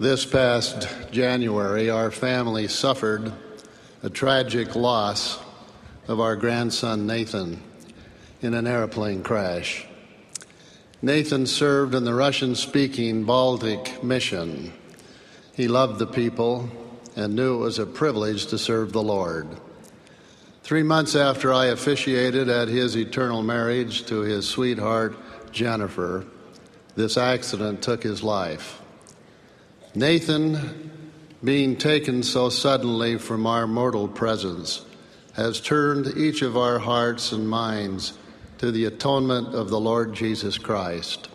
This past January, our family suffered a tragic loss of our grandson Nathan in an airplane crash. Nathan served in the Russian speaking Baltic mission. He loved the people and knew it was a privilege to serve the Lord. Three months after I officiated at his eternal marriage to his sweetheart, Jennifer, this accident took his life. Nathan, being taken so suddenly from our mortal presence, has turned each of our hearts and minds to the atonement of the Lord Jesus Christ.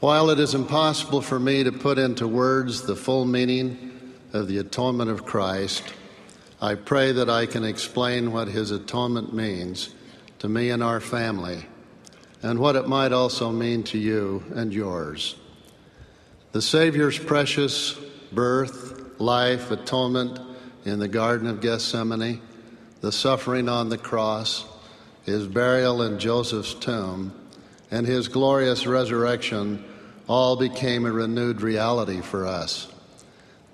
While it is impossible for me to put into words the full meaning of the atonement of Christ, I pray that I can explain what his atonement means to me and our family, and what it might also mean to you and yours. The Savior's precious birth, life, atonement in the Garden of Gethsemane, the suffering on the cross, his burial in Joseph's tomb, and his glorious resurrection all became a renewed reality for us.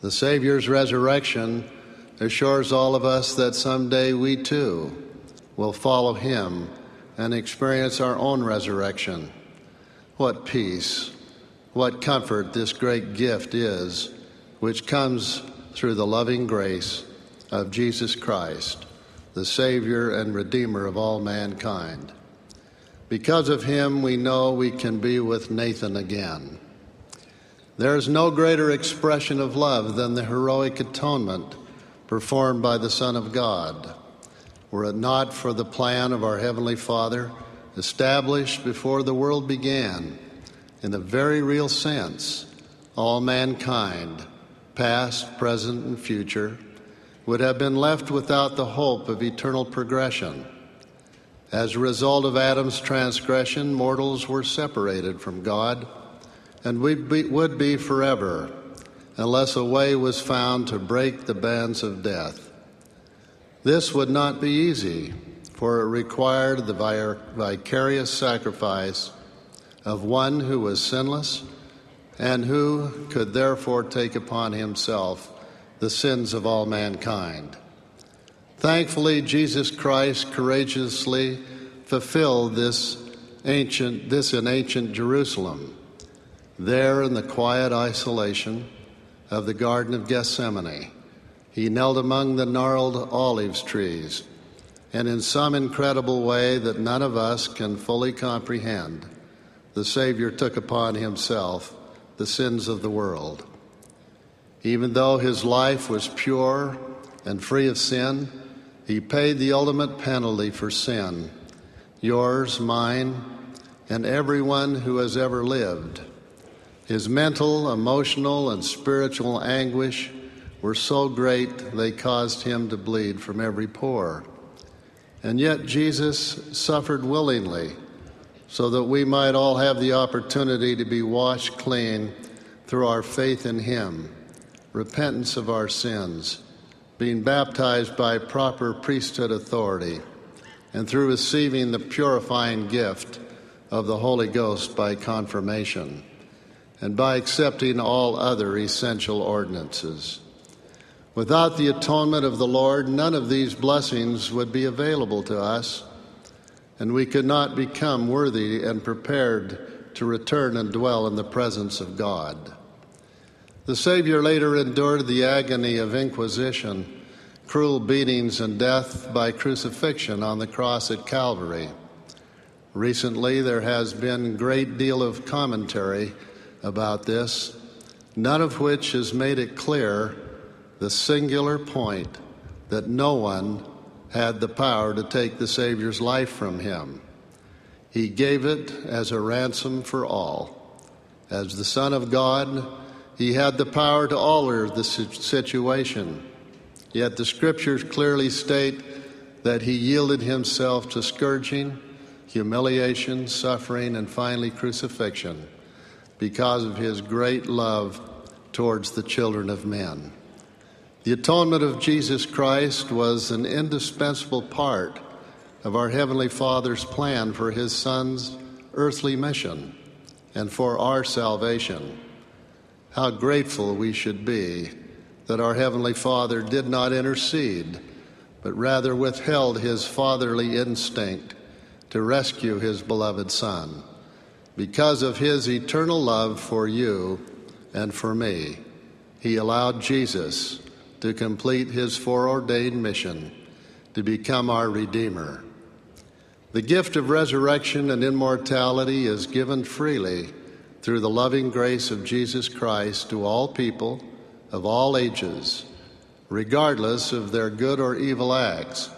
The Savior's resurrection assures all of us that someday we too will follow him and experience our own resurrection. What peace, what comfort this great gift is, which comes through the loving grace of Jesus Christ, the Savior and Redeemer of all mankind. Because of him, we know we can be with Nathan again. There is no greater expression of love than the heroic atonement performed by the Son of God. Were it not for the plan of our Heavenly Father, established before the world began, in a very real sense, all mankind, past, present, and future, would have been left without the hope of eternal progression as a result of Adam's transgression, mortals were separated from God and we would be forever unless a way was found to break the bands of death. This would not be easy, for it required the vicarious sacrifice of one who was sinless and who could therefore take upon himself the sins of all mankind. Thankfully, Jesus Christ courageously fulfilled this ancient this in ancient Jerusalem. There in the quiet isolation of the Garden of Gethsemane, he knelt among the gnarled olive trees, and in some incredible way that none of us can fully comprehend, the Savior took upon himself the sins of the world. Even though his life was pure and free of sin, he paid the ultimate penalty for sin yours, mine, and everyone who has ever lived. His mental, emotional, and spiritual anguish were so great they caused him to bleed from every pore. And yet Jesus suffered willingly so that we might all have the opportunity to be washed clean through our faith in him, repentance of our sins being baptized by proper priesthood authority, and through receiving the purifying gift of the Holy Ghost by confirmation, and by accepting all other essential ordinances. Without the atonement of the Lord, none of these blessings would be available to us, and we could not become worthy and prepared to return and dwell in the presence of God. The Savior later endured the agony of inquisition, cruel beatings, and death by crucifixion on the cross at Calvary. Recently, there has been a great deal of commentary about this, none of which has made it clear the singular point that no one had the power to take the Savior's life from him. He gave it as a ransom for all. As the Son of God, he had the power to alter the situation. Yet the scriptures clearly state that he yielded himself to scourging, humiliation, suffering, and finally crucifixion because of his great love towards the children of men. The atonement of Jesus Christ was an indispensable part of our Heavenly Father's plan for his Son's earthly mission and for our salvation. how grateful we should be that our Heavenly Father did not intercede, but rather withheld his fatherly instinct to rescue his beloved Son. Because of his eternal love for you and for me, he allowed Jesus to complete his foreordained mission to become our Redeemer. The gift of resurrection and immortality is given freely through the loving grace of Jesus Christ to all people of all ages, regardless of their good or evil acts.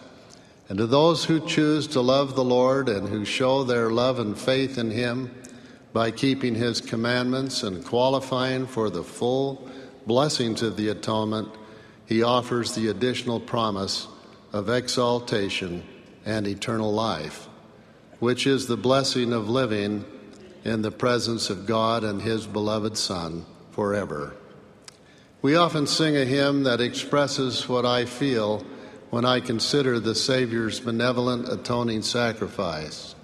And to those who choose to love the Lord and who show their love and faith in Him by keeping His commandments and qualifying for the full blessings of the atonement, He offers the additional promise of exaltation and eternal life, which is the blessing of living in the presence of God and His beloved Son forever. We often sing a hymn that expresses what I feel when I consider the Savior's benevolent atoning sacrifice.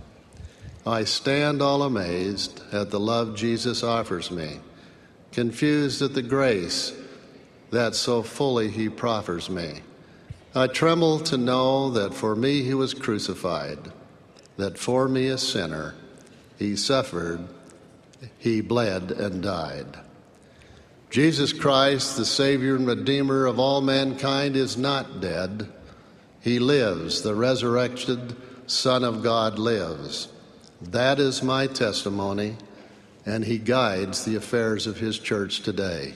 I stand all amazed at the love Jesus offers me, confused at the grace that so fully he proffers me. I tremble to know that for me he was crucified, that for me a sinner, he suffered, he bled, and died. Jesus Christ, the Savior and Redeemer of all mankind, is not dead. He lives. The resurrected Son of God lives. That is my testimony, and He guides the affairs of His church today.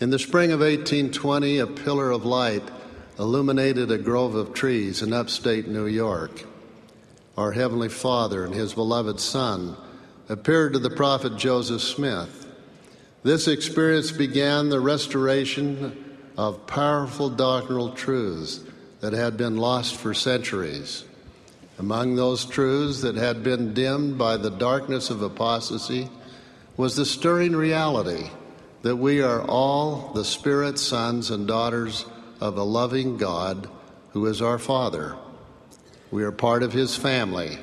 In the spring of 1820, a pillar of light illuminated a grove of trees in upstate New York. Our Heavenly Father and His beloved Son appeared to the prophet Joseph Smith. This experience began the restoration of powerful doctrinal truths that had been lost for centuries. Among those truths that had been dimmed by the darkness of apostasy was the stirring reality that we are all the Spirit sons and daughters of a loving God who is our Father. We are part of His family.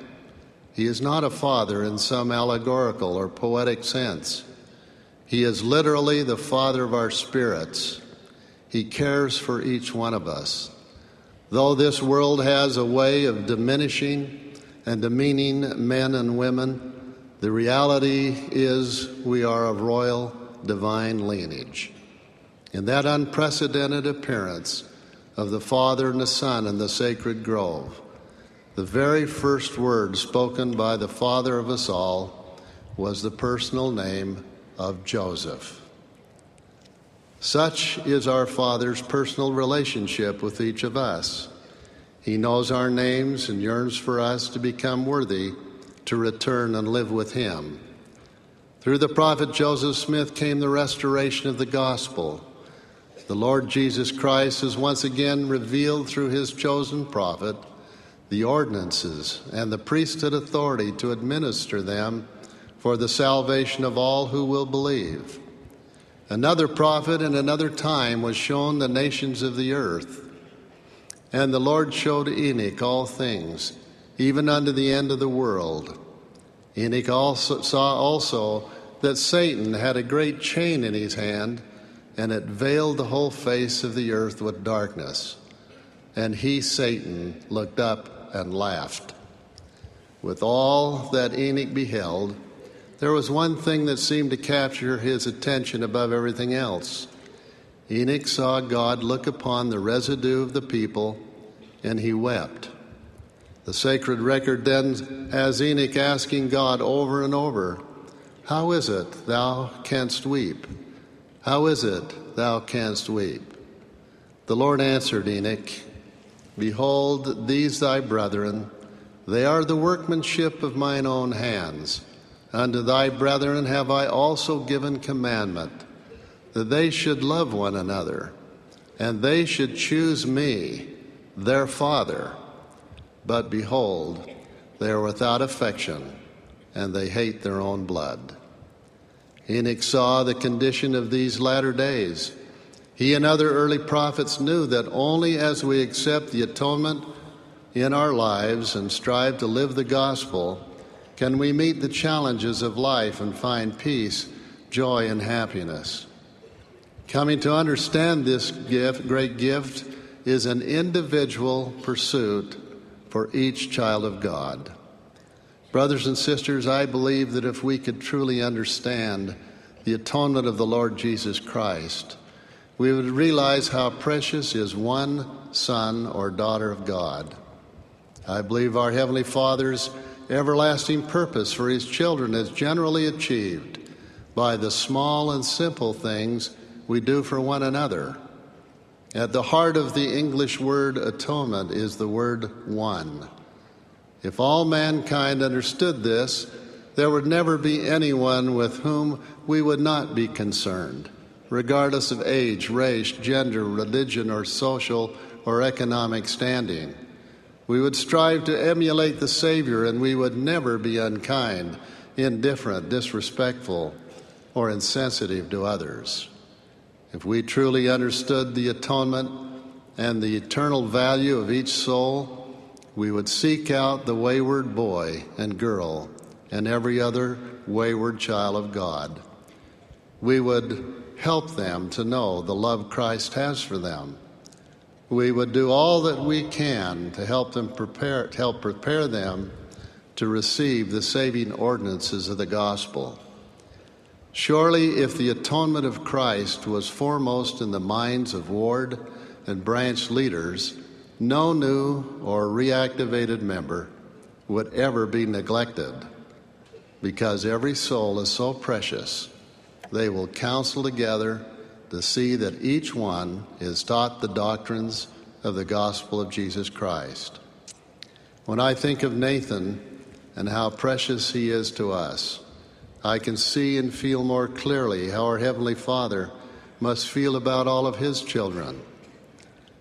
He is not a father in some allegorical or poetic sense. He is literally the Father of our spirits. He cares for each one of us. Though this world has a way of diminishing and demeaning men and women, the reality is we are of royal divine lineage in that unprecedented appearance of the Father and the Son in the sacred grove, the very first word spoken by the Father of us all was the personal name of Joseph. Such is our Father's personal relationship with each of us. He knows our names and yearns for us to become worthy to return and live with Him. Through the prophet Joseph Smith came the restoration of the gospel the Lord Jesus Christ has once again revealed through his chosen prophet the ordinances and the priesthood authority to administer them for the salvation of all who will believe. Another prophet in another time was shown the nations of the earth. And the Lord showed Enoch all things, even unto the end of the world. Enoch also saw also that Satan had a great chain in his hand and it veiled the whole face of the earth with darkness. And he, Satan, looked up and laughed. With all that Enoch beheld, there was one thing that seemed to capture his attention above everything else. Enoch saw God look upon the residue of the people, and he wept. The sacred record then has Enoch asking God over and over, How is it thou canst weep? How is it thou canst weep? The Lord answered Enoch, Behold, these thy brethren, they are the workmanship of mine own hands. Unto thy brethren have I also given commandment, that they should love one another, and they should choose me, their father. But behold, they are without affection, and they hate their own blood. Enoch saw the condition of these latter days. He and other early prophets knew that only as we accept the atonement in our lives and strive to live the gospel can we meet the challenges of life and find peace joy, and happiness. Coming to understand this gift, great gift is an individual pursuit for each child of God. Brothers and sisters, I believe that if we could truly understand the atonement of the Lord Jesus Christ, we would realize how precious is one son or daughter of God. I believe our Heavenly Father's everlasting purpose for His children is generally achieved by the small and simple things we do for one another. At the heart of the English word atonement is the word one. If all mankind understood this, there would never be anyone with whom we would not be concerned, regardless of age, race, gender, religion, or social or economic standing. We would strive to emulate the Savior, and we would never be unkind, indifferent, disrespectful, or insensitive to others. If we truly understood the atonement and the eternal value of each soul, we would seek out the wayward boy and girl and every other wayward child of God. We would help them to know the love Christ has for them. We would do all that we can to help them prepare, to help prepare them to receive the saving ordinances of the gospel. Surely, if the atonement of Christ was foremost in the minds of ward and branch leaders, no new or reactivated member would ever be neglected because every soul is so precious. They will counsel together to see that each one is taught the doctrines of the gospel of Jesus Christ. When I think of Nathan and how precious he is to us, I can see and feel more clearly how our Heavenly Father must feel about all of His children.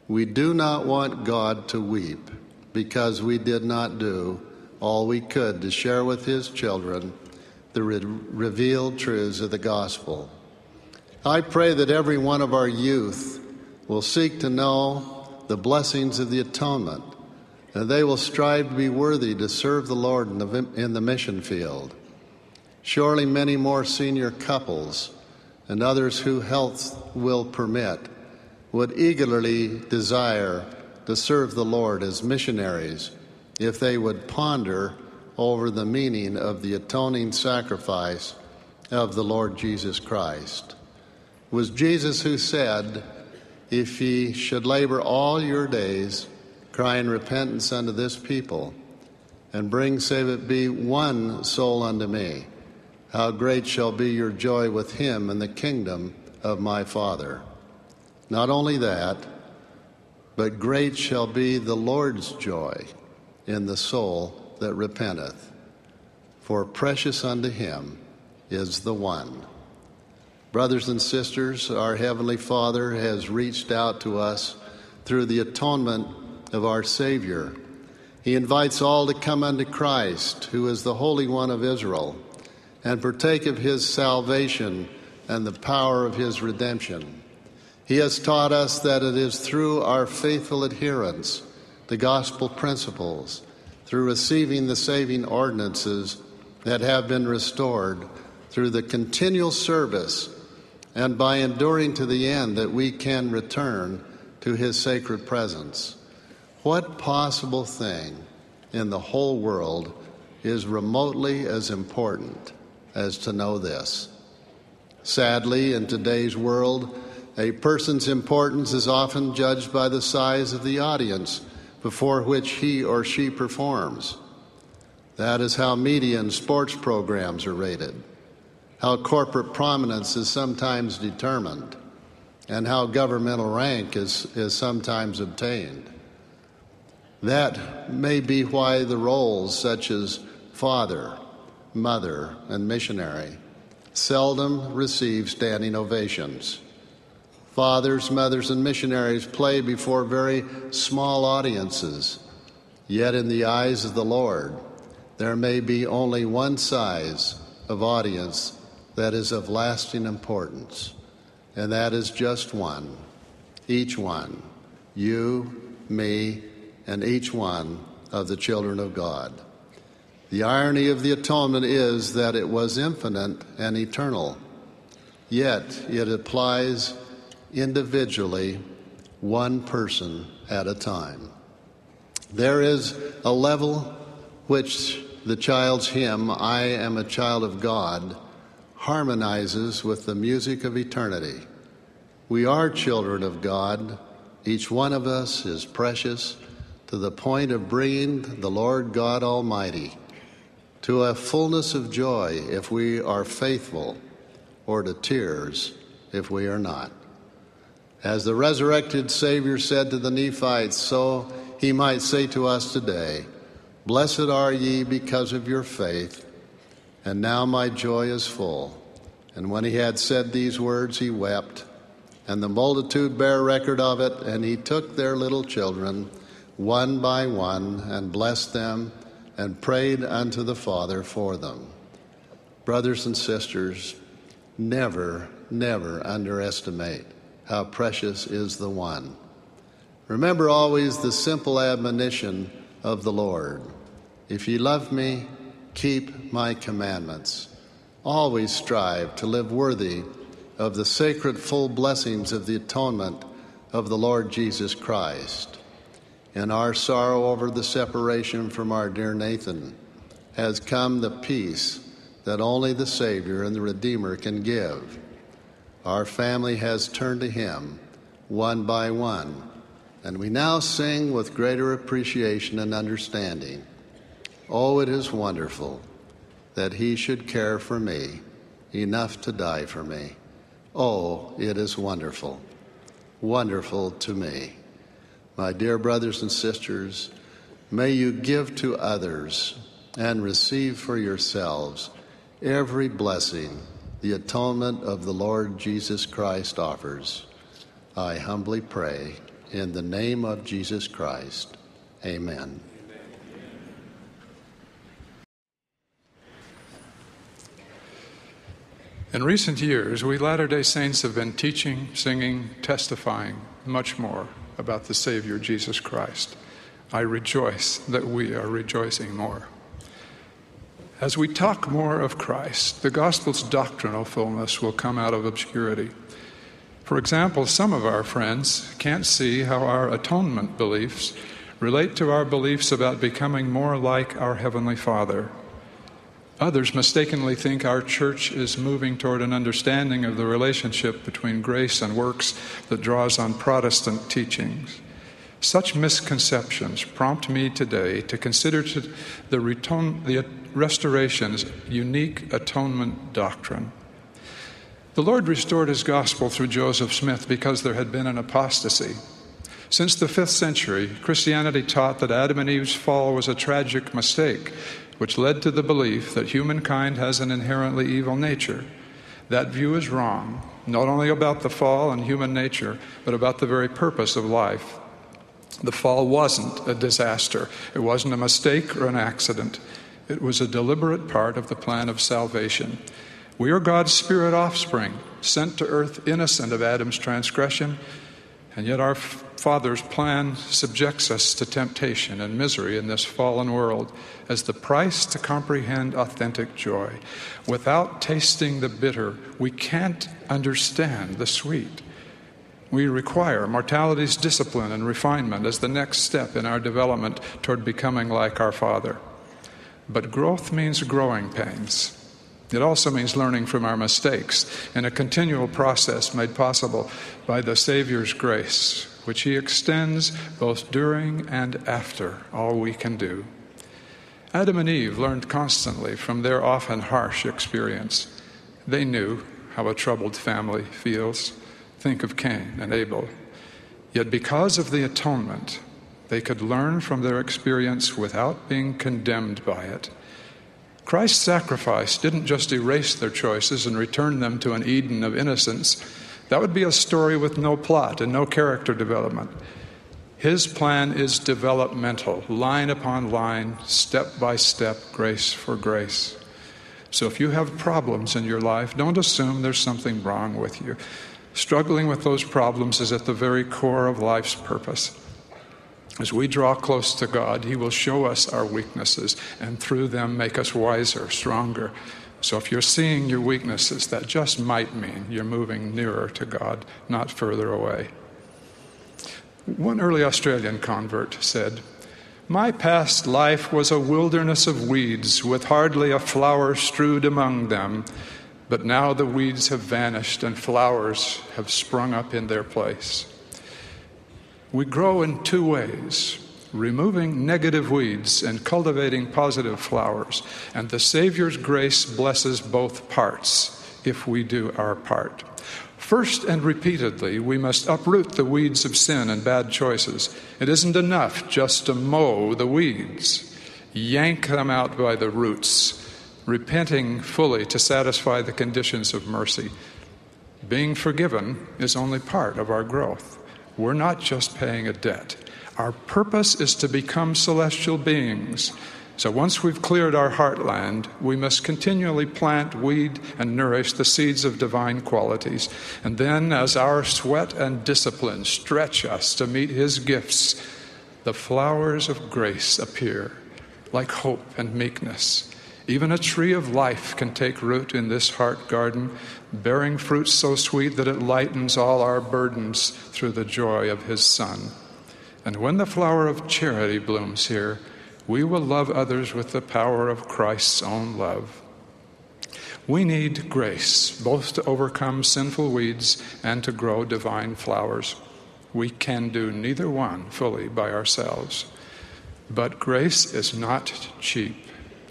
We do not want God to weep because we did not do all we could to share with His children the re- revealed truths of the gospel. I pray that every one of our youth will seek to know the blessings of the atonement, and they will strive to be worthy to serve the Lord in the, in the mission field. Surely many more senior couples and others who health will permit would eagerly desire to serve the Lord as missionaries if they would ponder over the meaning of the atoning sacrifice of the Lord Jesus Christ. It was Jesus who said, If ye should labor all your days, crying repentance unto this people, and bring, save it be, one soul unto me, how great shall be your joy with him in the kingdom of my Father. Not only that, but great shall be the Lord's joy in the soul that repenteth. For precious unto him is the one. Brothers and sisters, our Heavenly Father has reached out to us through the atonement of our Savior. He invites all to come unto Christ, who is the Holy One of Israel and partake of his salvation and the power of his redemption. He has taught us that it is through our faithful adherence to gospel principles, through receiving the saving ordinances that have been restored, through the continual service, and by enduring to the end that we can return to his sacred presence. What possible thing in the whole world is remotely as important as to know this. Sadly, in today's world, a person's importance is often judged by the size of the audience before which he or she performs. That is how media and sports programs are rated, how corporate prominence is sometimes determined, and how governmental rank is, is sometimes obtained. That may be why the roles such as father, mother, and missionary seldom receive standing ovations. Fathers, mothers, and missionaries play before very small audiences, yet in the eyes of the Lord, there may be only one size of audience that is of lasting importance, and that is just one. Each one, you, me, and each one of the children of God. The irony of the atonement is that it was infinite and eternal. yet it applies individually, one person at a time. There is a level which the child's hymn, I am a child of God, harmonizes with the music of eternity. We are children of God. Each one of us is precious to the point of bringing the Lord God Almighty to a fullness of joy if we are faithful, or to tears if we are not. As the resurrected Savior said to the Nephites, so he might say to us today, Blessed are ye because of your faith, and now my joy is full. And when he had said these words, he wept, and the multitude bare record of it, and he took their little children one by one and blessed them and prayed unto the Father for them. Brothers and sisters, never, never underestimate how precious is the one. Remember always the simple admonition of the Lord If ye love me, keep my commandments. Always strive to live worthy of the sacred full blessings of the atonement of the Lord Jesus Christ. In our sorrow over the separation from our dear Nathan has come the peace that only the Savior and the Redeemer can give. Our family has turned to Him one by one, and we now sing with greater appreciation and understanding. Oh, it is wonderful that He should care for me enough to die for me. Oh, it is wonderful, wonderful to me. My dear brothers and sisters, may you give to others and receive for yourselves every blessing the atonement of the Lord Jesus Christ offers. I humbly pray in the name of Jesus Christ. Amen. In recent years, we Latter day Saints have been teaching, singing, testifying much more about the Savior Jesus Christ. I rejoice that we are rejoicing more. As we talk more of Christ, the gospel's doctrinal fullness will come out of obscurity. For example, some of our friends can't see how our atonement beliefs relate to our beliefs about becoming more like our Heavenly Father. Others mistakenly think our church is moving toward an understanding of the relationship between grace and works that draws on Protestant teachings. Such misconceptions prompt me today to consider the, the restoration's unique atonement doctrine. The Lord restored his gospel through Joseph Smith because there had been an apostasy. Since the fifth century, Christianity taught that Adam and Eve's fall was a tragic mistake which led to the belief that humankind has an inherently evil nature. That view is wrong, not only about the fall and human nature, but about the very purpose of life. The fall wasn't a disaster, it wasn't a mistake or an accident. It was a deliberate part of the plan of salvation. We are God's spirit offspring, sent to earth innocent of Adam's transgression, and yet our Father's plan subjects us to temptation and misery in this fallen world as the price to comprehend authentic joy. Without tasting the bitter, we can't understand the sweet. We require mortality's discipline and refinement as the next step in our development toward becoming like our Father. But growth means growing pains. It also means learning from our mistakes in a continual process made possible by the Savior's grace, which He extends both during and after all we can do. Adam and Eve learned constantly from their often harsh experience. They knew how a troubled family feels. Think of Cain and Abel. Yet, because of the atonement, they could learn from their experience without being condemned by it. Christ's sacrifice didn't just erase their choices and return them to an Eden of innocence. That would be a story with no plot and no character development. His plan is developmental, line upon line, step by step, grace for grace. So if you have problems in your life, don't assume there's something wrong with you. Struggling with those problems is at the very core of life's purpose. As we draw close to God, He will show us our weaknesses and through them make us wiser, stronger, So if you're seeing your weaknesses, that just might mean you're moving nearer to God, not further away. One early Australian convert said, My past life was a wilderness of weeds with hardly a flower strewed among them, but now the weeds have vanished and flowers have sprung up in their place. We grow in two ways removing negative weeds and cultivating positive flowers. And the Savior's grace blesses both parts if we do our part. First and repeatedly, we must uproot the weeds of sin and bad choices. It isn't enough just to mow the weeds, yank them out by the roots, repenting fully to satisfy the conditions of mercy. Being forgiven is only part of our growth. We're not just paying a debt. Our purpose is to become celestial beings. So once we've cleared our heartland, we must continually plant, weed, and nourish the seeds of divine qualities. And then, as our sweat and discipline stretch us to meet His gifts, the flowers of grace appear, like hope and meekness. Even a tree of life can take root in this heart garden, bearing fruit so sweet that it lightens all our burdens through the joy of His Son. And when the flower of charity blooms here, we will love others with the power of Christ's own love. We need grace, both to overcome sinful weeds and to grow divine flowers. We can do neither one fully by ourselves. But grace is not cheap,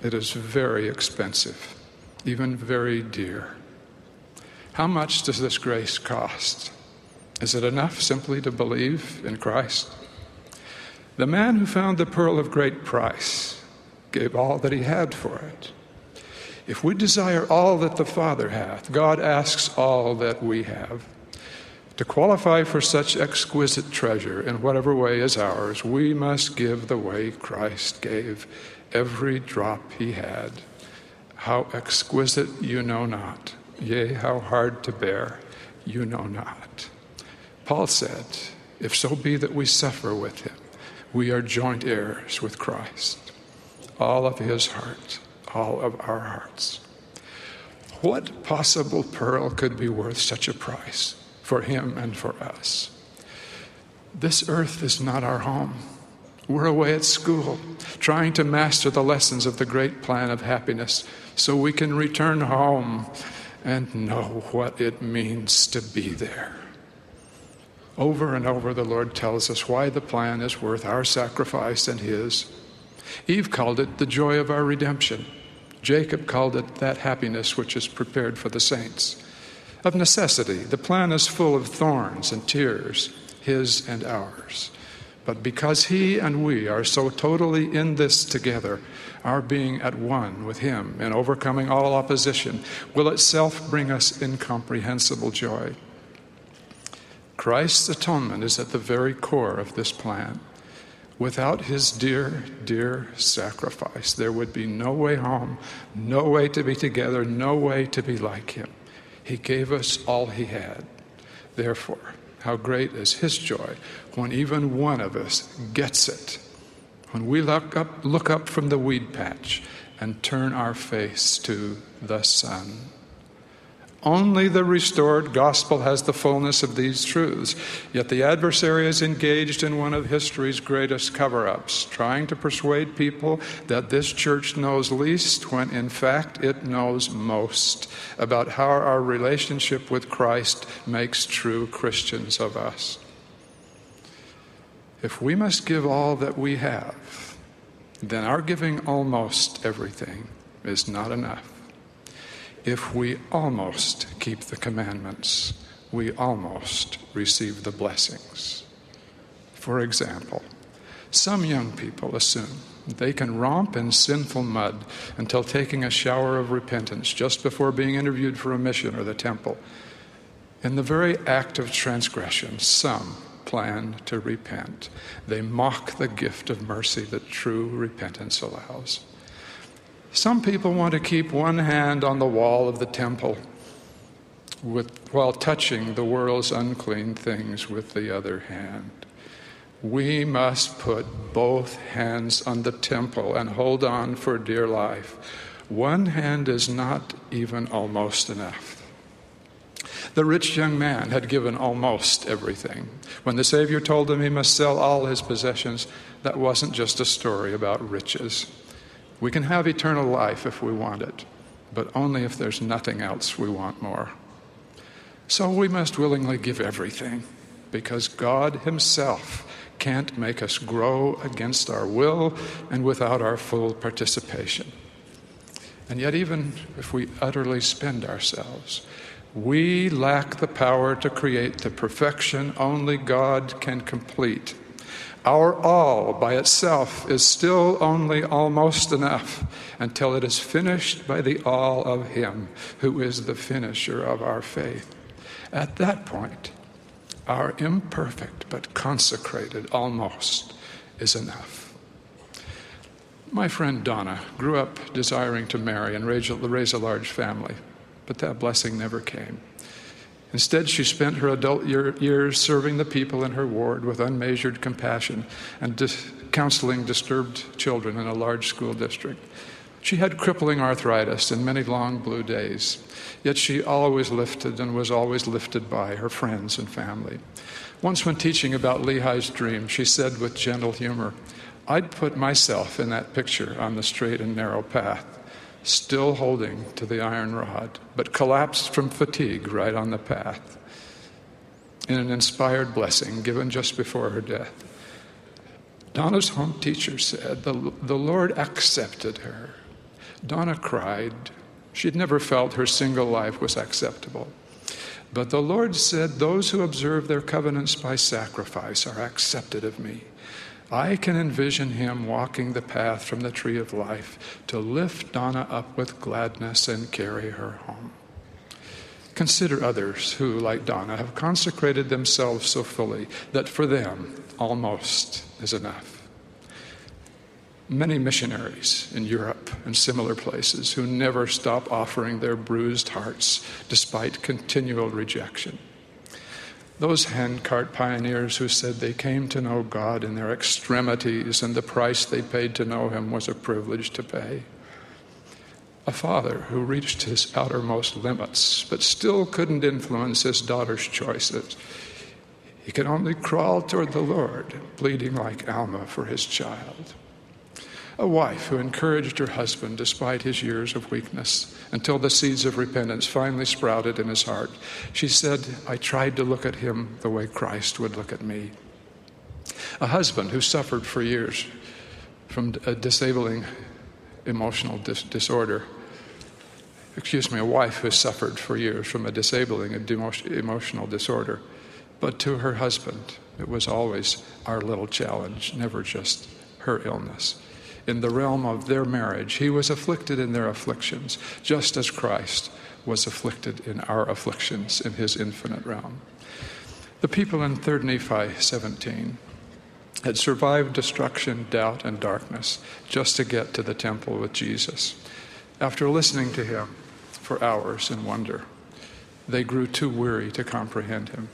it is very expensive, even very dear. How much does this grace cost? Is it enough simply to believe in Christ? The man who found the pearl of great price gave all that he had for it. If we desire all that the Father hath, God asks all that we have. To qualify for such exquisite treasure in whatever way is ours, we must give the way Christ gave, every drop he had. How exquisite you know not, yea, how hard to bear you know not. Paul said, If so be that we suffer with him, we are joint heirs with Christ. All of his heart, all of our hearts. What possible pearl could be worth such a price for him and for us? This earth is not our home. We're away at school, trying to master the lessons of the great plan of happiness so we can return home and know what it means to be there. Over and over, the Lord tells us why the plan is worth our sacrifice and His. Eve called it the joy of our redemption. Jacob called it that happiness which is prepared for the saints. Of necessity, the plan is full of thorns and tears, His and ours. But because He and we are so totally in this together, our being at one with Him and overcoming all opposition will itself bring us incomprehensible joy. Christ's atonement is at the very core of this plan. Without his dear, dear sacrifice, there would be no way home, no way to be together, no way to be like him. He gave us all he had. Therefore, how great is his joy when even one of us gets it. When we look up, look up from the weed patch and turn our face to the sun. Only the restored gospel has the fullness of these truths. Yet the adversary is engaged in one of history's greatest cover ups, trying to persuade people that this church knows least when in fact it knows most about how our relationship with Christ makes true Christians of us. If we must give all that we have, then our giving almost everything is not enough. If we almost keep the commandments, we almost receive the blessings. For example, some young people assume they can romp in sinful mud until taking a shower of repentance just before being interviewed for a mission or the temple. In the very act of transgression, some plan to repent. They mock the gift of mercy that true repentance allows. Some people want to keep one hand on the wall of the temple with, while touching the world's unclean things with the other hand. We must put both hands on the temple and hold on for dear life, One hand is not even almost enough. The rich young man had given almost everything. When the Savior told him he must sell all his possessions, that wasn't just a story about riches. We can have eternal life if we want it, but only if there's nothing else we want more. So we must willingly give everything, because God Himself can't make us grow against our will and without our full participation. And yet, even if we utterly spend ourselves, we lack the power to create the perfection only God can complete. Our all by itself is still only almost enough until it is finished by the all of Him who is the finisher of our faith. At that point, our imperfect but consecrated almost is enough. My friend Donna grew up desiring to marry and raise a large family, but that blessing never came. Instead, she spent her adult year, years serving the people in her ward with unmeasured compassion and dis- counseling disturbed children in a large school district. She had crippling arthritis and many long blue days, yet she always lifted and was always lifted by her friends and family. Once, when teaching about Lehi's dream, she said with gentle humor, I'd put myself in that picture on the straight and narrow path still holding to the iron rod, but collapsed from fatigue right on the path in an inspired blessing given just before her death. Donna's home teacher said the, the Lord accepted her. Donna cried. She'd never felt her single life was acceptable. But the Lord said, Those who observe their covenants by sacrifice are accepted of me. I can envision him walking the path from the tree of life to lift Donna up with gladness and carry her home. Consider others who, like Donna, have consecrated themselves so fully that for them almost is enough. Many missionaries in Europe and similar places who never stop offering their bruised hearts despite continual rejection those handcart pioneers who said they came to know God in their extremities and the price they paid to know Him was a privilege to pay. A father who reached his outermost limits but still couldn't influence his daughter's choices. He could only crawl toward the Lord, bleeding like Alma for his child a wife who encouraged her husband despite his years of weakness until the seeds of repentance finally sprouted in his heart. She said, I tried to look at him the way Christ would look at me. A husband who suffered for years from a disabling emotional dis- disorder. Excuse me, a wife who suffered for years from a disabling emotional disorder. But to her husband, it was always our little challenge, never just her illness in the realm of their marriage. He was afflicted in their afflictions, just as Christ was afflicted in our afflictions in his infinite realm. The people in 3 Nephi 17 had survived destruction, doubt, and darkness just to get to the temple with Jesus. After listening to him for hours in wonder, they grew too weary to comprehend him.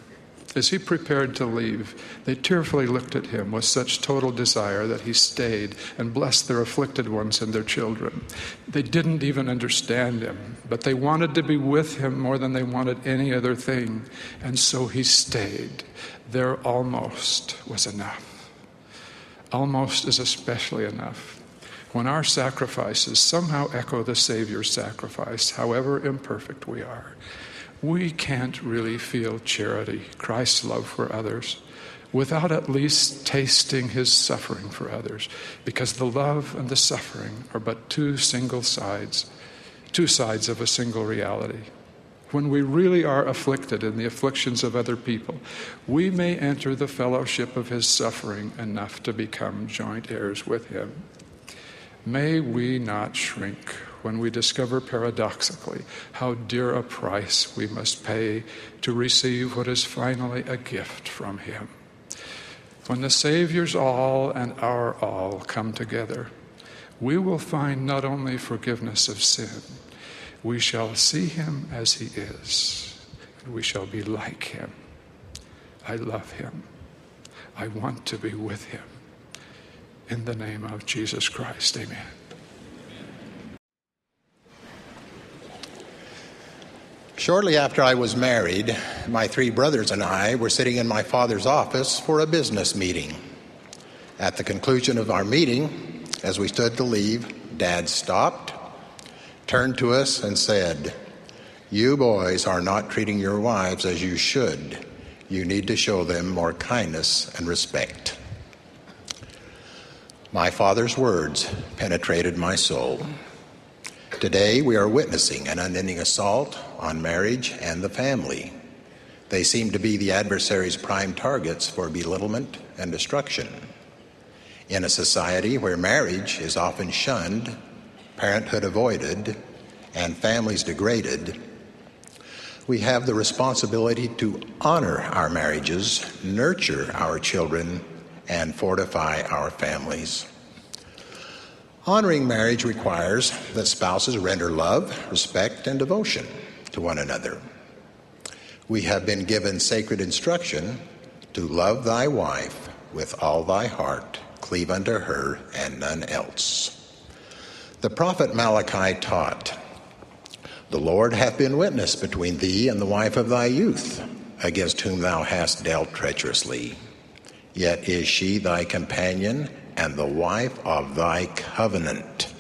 As he prepared to leave, they tearfully looked at him with such total desire that he stayed and blessed their afflicted ones and their children. They didn't even understand him, but they wanted to be with him more than they wanted any other thing, and so he stayed. There almost was enough. Almost is especially enough. When our sacrifices somehow echo the Savior's sacrifice, however imperfect we are, we can't really feel charity, Christ's love for others, without at least tasting his suffering for others, because the love and the suffering are but two single sides, two sides of a single reality. When we really are afflicted in the afflictions of other people, we may enter the fellowship of his suffering enough to become joint heirs with him. May we not shrink when we discover paradoxically how dear a price we must pay to receive what is finally a gift from Him. When the Savior's all and our all come together, we will find not only forgiveness of sin, we shall see Him as He is, and we shall be like Him. I love Him. I want to be with Him. In the name of Jesus Christ, amen. Shortly after I was married, my three brothers and I were sitting in my father's office for a business meeting. At the conclusion of our meeting, as we stood to leave, Dad stopped, turned to us, and said, You boys are not treating your wives as you should. You need to show them more kindness and respect. My father's words penetrated my soul. Today, we are witnessing an unending assault on marriage and the family. They seem to be the adversary's prime targets for belittlement and destruction. In a society where marriage is often shunned, parenthood avoided, and families degraded, we have the responsibility to honor our marriages, nurture our children, and fortify our families. Honoring marriage requires that spouses render love, respect, and devotion to one another. We have been given sacred instruction to love thy wife with all thy heart, cleave unto her and none else. The prophet Malachi taught, The Lord hath been witness between thee and the wife of thy youth, against whom thou hast dealt treacherously. Yet is she thy companion and the wife of thy covenant.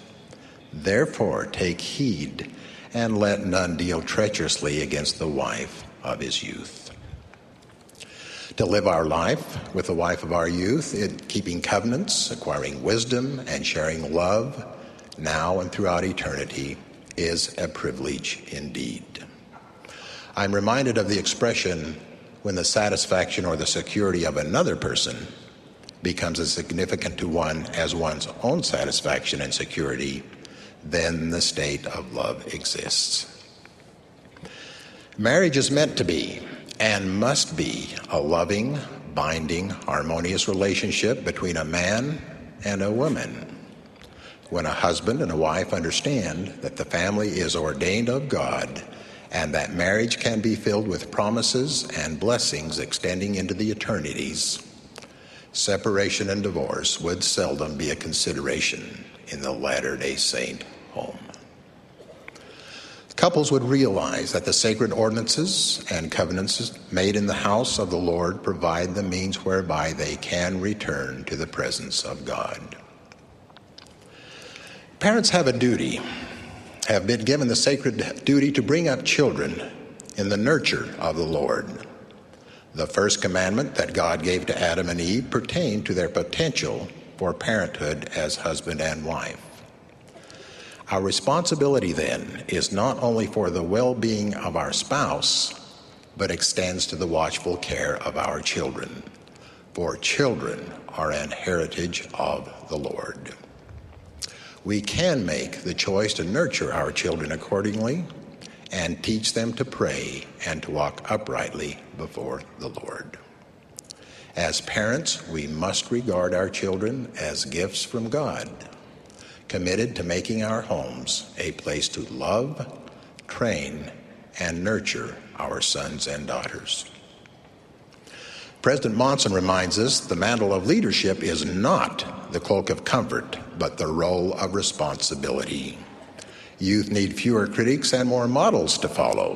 Therefore take heed, and let none deal treacherously against the wife of his youth. To live our life with the wife of our youth in keeping covenants, acquiring wisdom, and sharing love now and throughout eternity is a privilege indeed. I'm reminded of the expression when the satisfaction or the security of another person becomes as significant to one as one's own satisfaction and security, then the state of love exists. Marriage is meant to be and must be a loving, binding, harmonious relationship between a man and a woman. When a husband and a wife understand that the family is ordained of God and that marriage can be filled with promises and blessings extending into the eternities, separation and divorce would seldom be a consideration in the Latter day Saint home. Couples would realize that the sacred ordinances and covenants made in the house of the Lord provide the means whereby they can return to the presence of God. Parents have a duty, have been given the sacred duty to bring up children in the nurture of the Lord. The first commandment that God gave to Adam and Eve pertained to their potential for parenthood as husband and wife. Our responsibility then is not only for the well being of our spouse, but extends to the watchful care of our children. For children are an heritage of the Lord. We can make the choice to nurture our children accordingly and teach them to pray and to walk uprightly before the Lord. As parents, we must regard our children as gifts from God, committed to making our homes a place to love, train, and nurture our sons and daughters. President Monson reminds us the mantle of leadership is not the cloak of comfort, but the role of responsibility. Youth need fewer critics and more models to follow.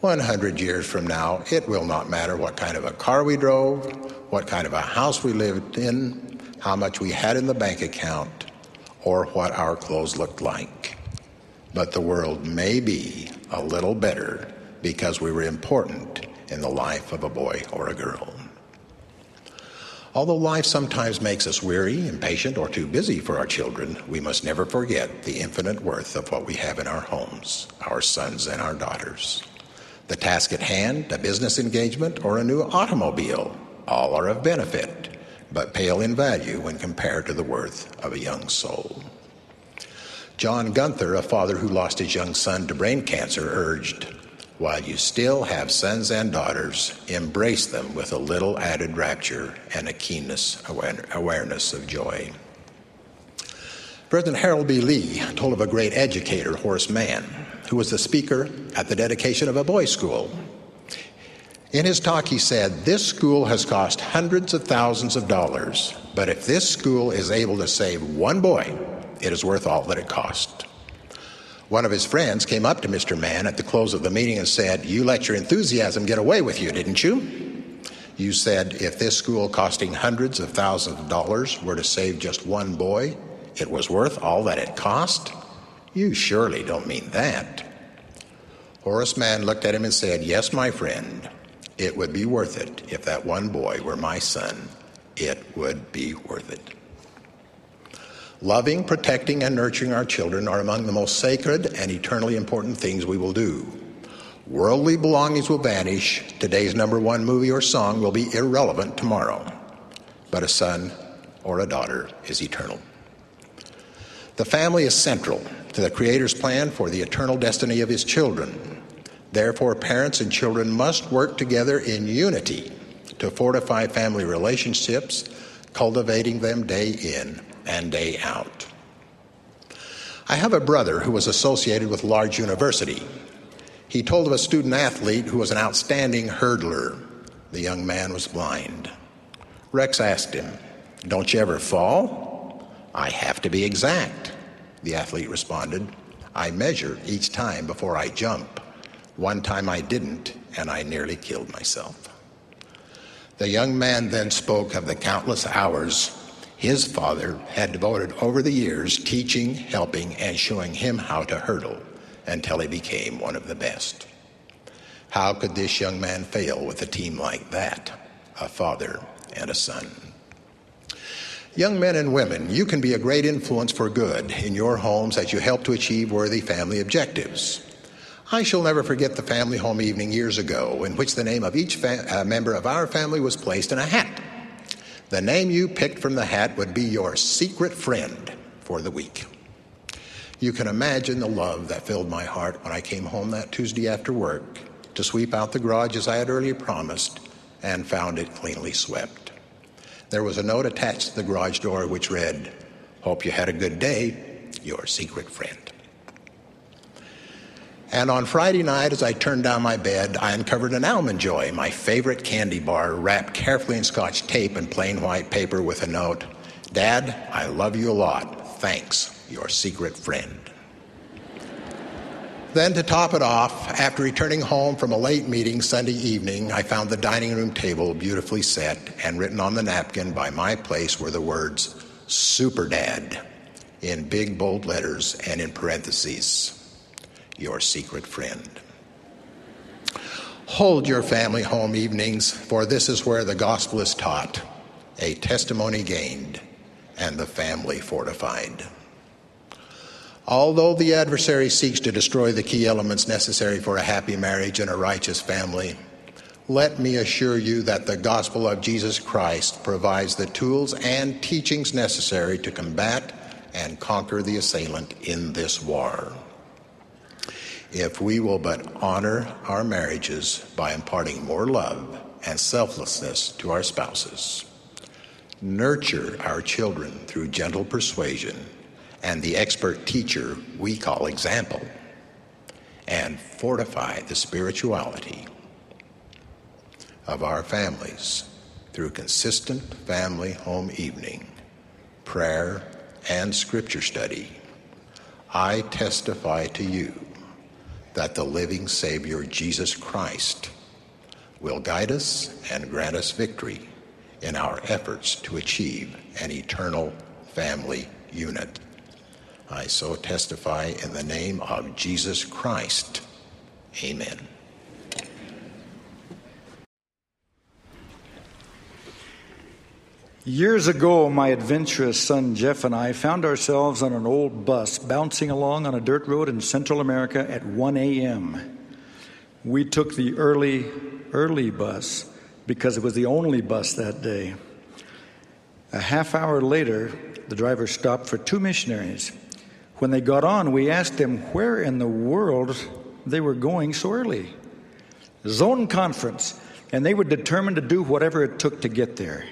100 years from now, it will not matter what kind of a car we drove, what kind of a house we lived in, how much we had in the bank account, or what our clothes looked like. But the world may be a little better because we were important in the life of a boy or a girl. Although life sometimes makes us weary, impatient, or too busy for our children, we must never forget the infinite worth of what we have in our homes, our sons and our daughters. The task at hand, a business engagement, or a new automobile, all are of benefit, but pale in value when compared to the worth of a young soul. John Gunther, a father who lost his young son to brain cancer, urged, while you still have sons and daughters, embrace them with a little added rapture and a keenness awareness of joy. President Harold B. Lee told of a great educator, Horace Mann, who was the speaker at the dedication of a boys' school. In his talk, he said, This school has cost hundreds of thousands of dollars, but if this school is able to save one boy, it is worth all that it cost. One of his friends came up to Mr. Mann at the close of the meeting and said, You let your enthusiasm get away with you, didn't you? You said if this school costing hundreds of thousands of dollars were to save just one boy, it was worth all that it cost? You surely don't mean that. Horace Mann looked at him and said, Yes, my friend, it would be worth it if that one boy were my son. It would be worth it. Loving, protecting, and nurturing our children are among the most sacred and eternally important things we will do. Worldly belongings will vanish. Today's number one movie or song will be irrelevant tomorrow. But a son or a daughter is eternal. The family is central to the Creator's plan for the eternal destiny of His children. Therefore, parents and children must work together in unity to fortify family relationships, cultivating them day in and day out. I have a brother who was associated with a large university. He told of a student athlete who was an outstanding hurdler. The young man was blind. Rex asked him, Don't you ever fall? I have to be exact, the athlete responded. I measure each time before I jump. One time I didn't, and I nearly killed myself. The young man then spoke of the countless hours his father had devoted over the years teaching, helping, and showing him how to hurdle until he became one of the best. How could this young man fail with a team like that? A father and a son. Young men and women, you can be a great influence for good in your homes as you help to achieve worthy family objectives. I shall never forget the family home evening years ago in which the name of each fa- uh, member of our family was placed in a hat. The name you picked from the hat would be your secret friend for the week. You can imagine the love that filled my heart when I came home that Tuesday after work to sweep out the garage as I had earlier promised and found it cleanly swept. There was a note attached to the garage door which read, Hope you had a good day, your secret friend. And on Friday night, as I turned down my bed, I uncovered an Almond Joy, my favorite candy bar, wrapped carefully in scotch tape and plain white paper with a note Dad, I love you a lot. Thanks, your secret friend. Then, to top it off, after returning home from a late meeting Sunday evening, I found the dining room table beautifully set, and written on the napkin by my place were the words Super Dad in big bold letters and in parentheses your secret friend. Hold your family home evenings, for this is where the gospel is taught, a testimony gained, and the family fortified. Although the adversary seeks to destroy the key elements necessary for a happy marriage and a righteous family, let me assure you that the gospel of Jesus Christ provides the tools and teachings necessary to combat and conquer the assailant in this war if we will but honor our marriages by imparting more love and selflessness to our spouses, nurture our children through gentle persuasion and the expert teacher we call example, and fortify the spirituality of our families through consistent family home evening, prayer, and scripture study, I testify to you that the living Savior, Jesus Christ, will guide us and grant us victory in our efforts to achieve an eternal family unit. I so testify in the name of Jesus Christ. Amen. Years ago, my adventurous son Jeff and I found ourselves on an old bus bouncing along on a dirt road in Central America at 1 a.m. We took the early, early bus because it was the only bus that day. A half hour later, the driver stopped for two missionaries. When they got on, we asked them where in the world they were going so early. Zone conference, and they were determined to do whatever it took to get there.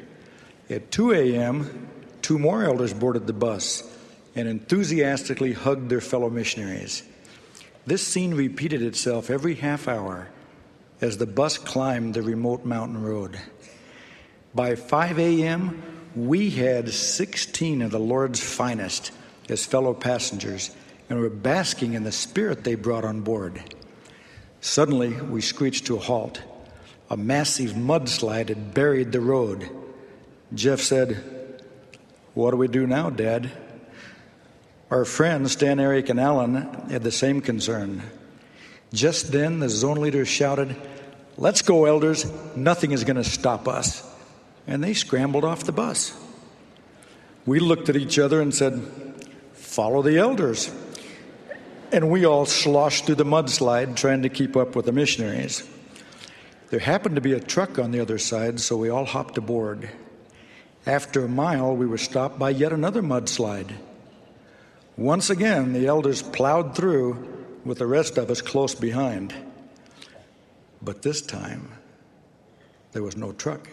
At 2 a.m., two more elders boarded the bus and enthusiastically hugged their fellow missionaries. This scene repeated itself every half hour as the bus climbed the remote mountain road. By 5 a.m., we had 16 of the Lord's finest as fellow passengers, and were basking in the spirit they brought on board. Suddenly, we screeched to a halt. A massive mudslide had buried the road. Jeff said, What do we do now, Dad? Our friends, Stan, Eric, and Alan, had the same concern. Just then, the zone leader shouted, Let's go, elders. Nothing is going to stop us. And they scrambled off the bus. We looked at each other and said, Follow the elders. And we all sloshed through the mudslide trying to keep up with the missionaries. There happened to be a truck on the other side, so we all hopped aboard. After a mile, we were stopped by yet another mudslide. Once again, the elders plowed through with the rest of us close behind. But this time, there was no truck.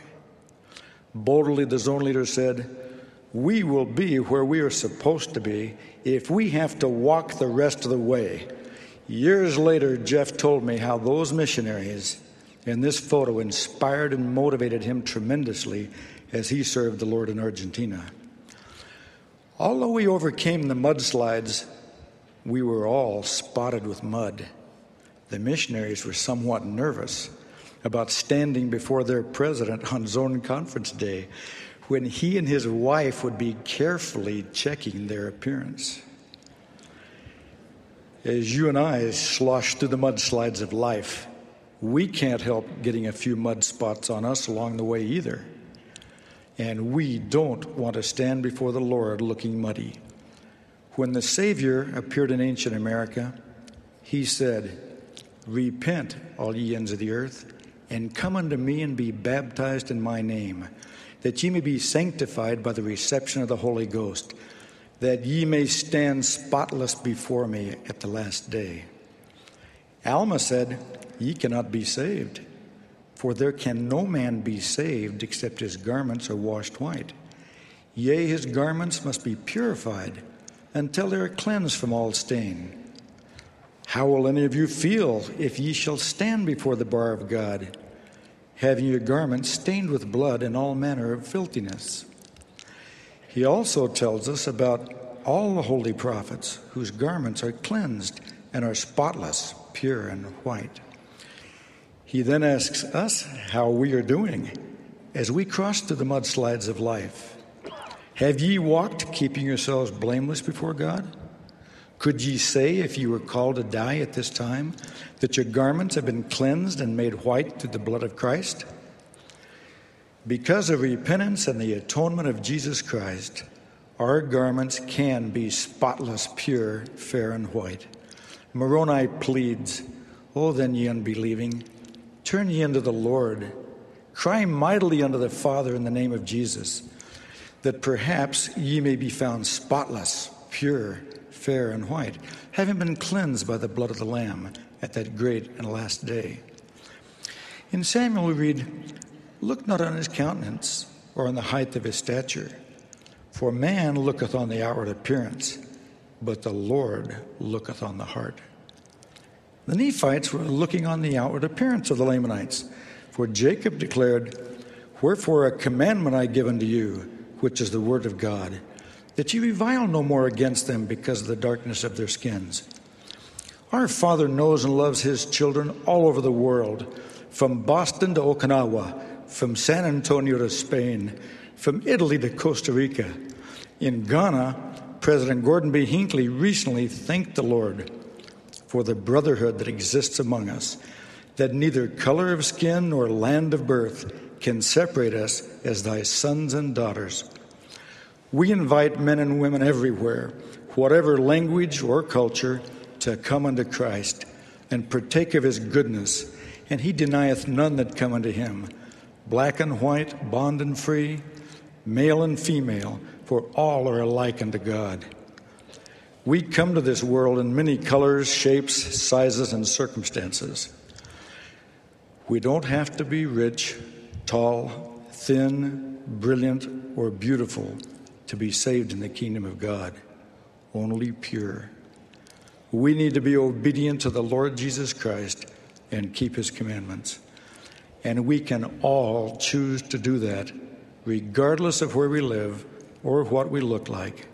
Boldly, the zone leader said, We will be where we are supposed to be if we have to walk the rest of the way. Years later, Jeff told me how those missionaries in this photo inspired and motivated him tremendously as he served the Lord in Argentina. Although we overcame the mudslides, we were all spotted with mud. The missionaries were somewhat nervous about standing before their president on zone conference day when he and his wife would be carefully checking their appearance. As you and I slosh through the mudslides of life, we can't help getting a few mud spots on us along the way either. And we don't want to stand before the Lord looking muddy. When the Savior appeared in ancient America, he said, Repent, all ye ends of the earth, and come unto me and be baptized in my name, that ye may be sanctified by the reception of the Holy Ghost, that ye may stand spotless before me at the last day. Alma said, Ye cannot be saved, for there can no man be saved except his garments are washed white. Yea, his garments must be purified until they are cleansed from all stain. How will any of you feel if ye shall stand before the bar of God, having your garments stained with blood and all manner of filthiness? He also tells us about all the holy prophets whose garments are cleansed and are spotless, pure, and white. He then asks us how we are doing as we cross through the mudslides of life. Have ye walked keeping yourselves blameless before God? Could ye say, if ye were called to die at this time, that your garments have been cleansed and made white through the blood of Christ? Because of repentance and the atonement of Jesus Christ, our garments can be spotless, pure, fair, and white. Moroni pleads, Oh, then, ye unbelieving, turn ye unto the Lord. Cry mightily unto the Father in the name of Jesus, that perhaps ye may be found spotless, pure, fair, and white, having been cleansed by the blood of the Lamb at that great and last day. In Samuel, we read, Look not on his countenance or on the height of his stature, for man looketh on the outward appearance, but the Lord looketh on the heart. The Nephites were looking on the outward appearance of the Lamanites, for Jacob declared, Wherefore a commandment I give unto you, which is the word of God that ye revile no more against them because of the darkness of their skins. Our Father knows and loves His children all over the world, from Boston to Okinawa, from San Antonio to Spain, from Italy to Costa Rica. In Ghana, President Gordon B. Hinckley recently thanked the Lord for the brotherhood that exists among us, that neither color of skin nor land of birth can separate us as thy sons and daughters. We invite men and women everywhere, whatever language or culture, to come unto Christ and partake of his goodness. And he denieth none that come unto him, black and white, bond and free, male and female, for all are alike unto God. We come to this world in many colors, shapes, sizes, and circumstances. We don't have to be rich, tall, thin, brilliant, or beautiful to be saved in the kingdom of God, only pure. We need to be obedient to the Lord Jesus Christ and keep his commandments. And we can all choose to do that, regardless of where we live or what we look like.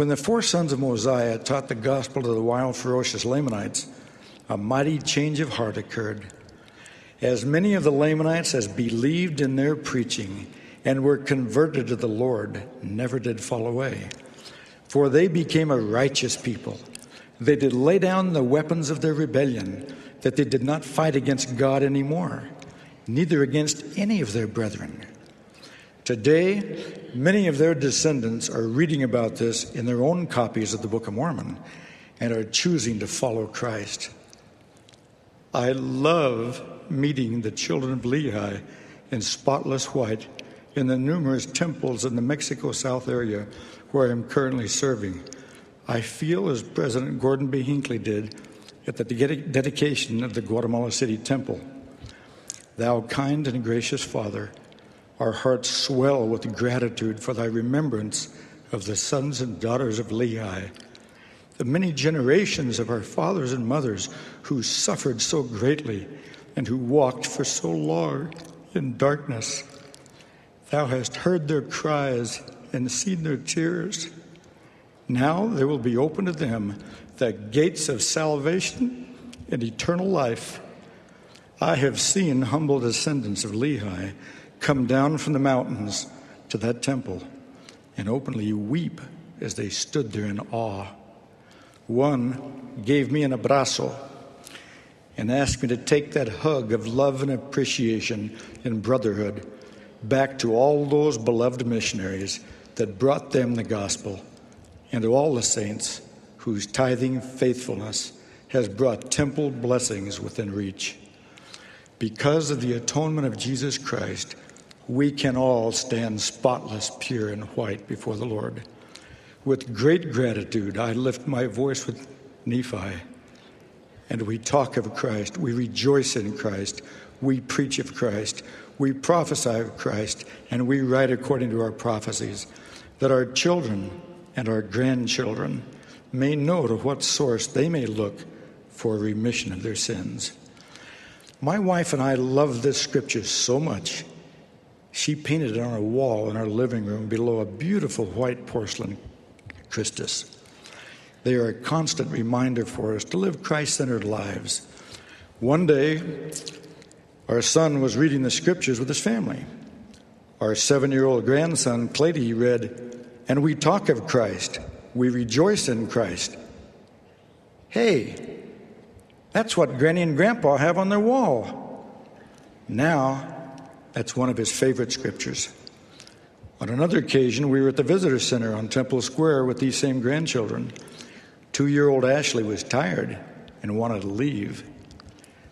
When the four sons of Mosiah taught the gospel to the wild, ferocious Lamanites, a mighty change of heart occurred. As many of the Lamanites as believed in their preaching and were converted to the Lord never did fall away. For they became a righteous people. They did lay down the weapons of their rebellion, that they did not fight against God anymore, neither against any of their brethren. Today, many of their descendants are reading about this in their own copies of the Book of Mormon and are choosing to follow Christ. I love meeting the children of Lehi in spotless white in the numerous temples in the Mexico South area where I am currently serving. I feel as President Gordon B. Hinckley did at the dedication of the Guatemala City Temple. Thou kind and gracious Father, our hearts swell with gratitude for thy remembrance of the sons and daughters of Lehi, the many generations of our fathers and mothers who suffered so greatly and who walked for so long in darkness. Thou hast heard their cries and seen their tears. Now there will be open to them the gates of salvation and eternal life. I have seen humble descendants of Lehi come down from the mountains to that temple and openly weep as they stood there in awe. One gave me an abrazo and asked me to take that hug of love and appreciation and brotherhood back to all those beloved missionaries that brought them the gospel and to all the saints whose tithing faithfulness has brought temple blessings within reach. Because of the atonement of Jesus Christ, we can all stand spotless, pure, and white before the Lord. With great gratitude, I lift my voice with Nephi, and we talk of Christ. We rejoice in Christ. We preach of Christ. We prophesy of Christ, and we write according to our prophecies, that our children and our grandchildren may know to what source they may look for remission of their sins. My wife and I love this scripture so much. She painted it on a wall in our living room below a beautiful white porcelain Christus. They are a constant reminder for us to live Christ centered lives. One day, our son was reading the scriptures with his family. Our seven year old grandson, Clady, read, And we talk of Christ, we rejoice in Christ. Hey, that's what Granny and Grandpa have on their wall. Now, that's one of his favorite scriptures. On another occasion, we were at the visitor center on Temple Square with these same grandchildren. Two year old Ashley was tired and wanted to leave.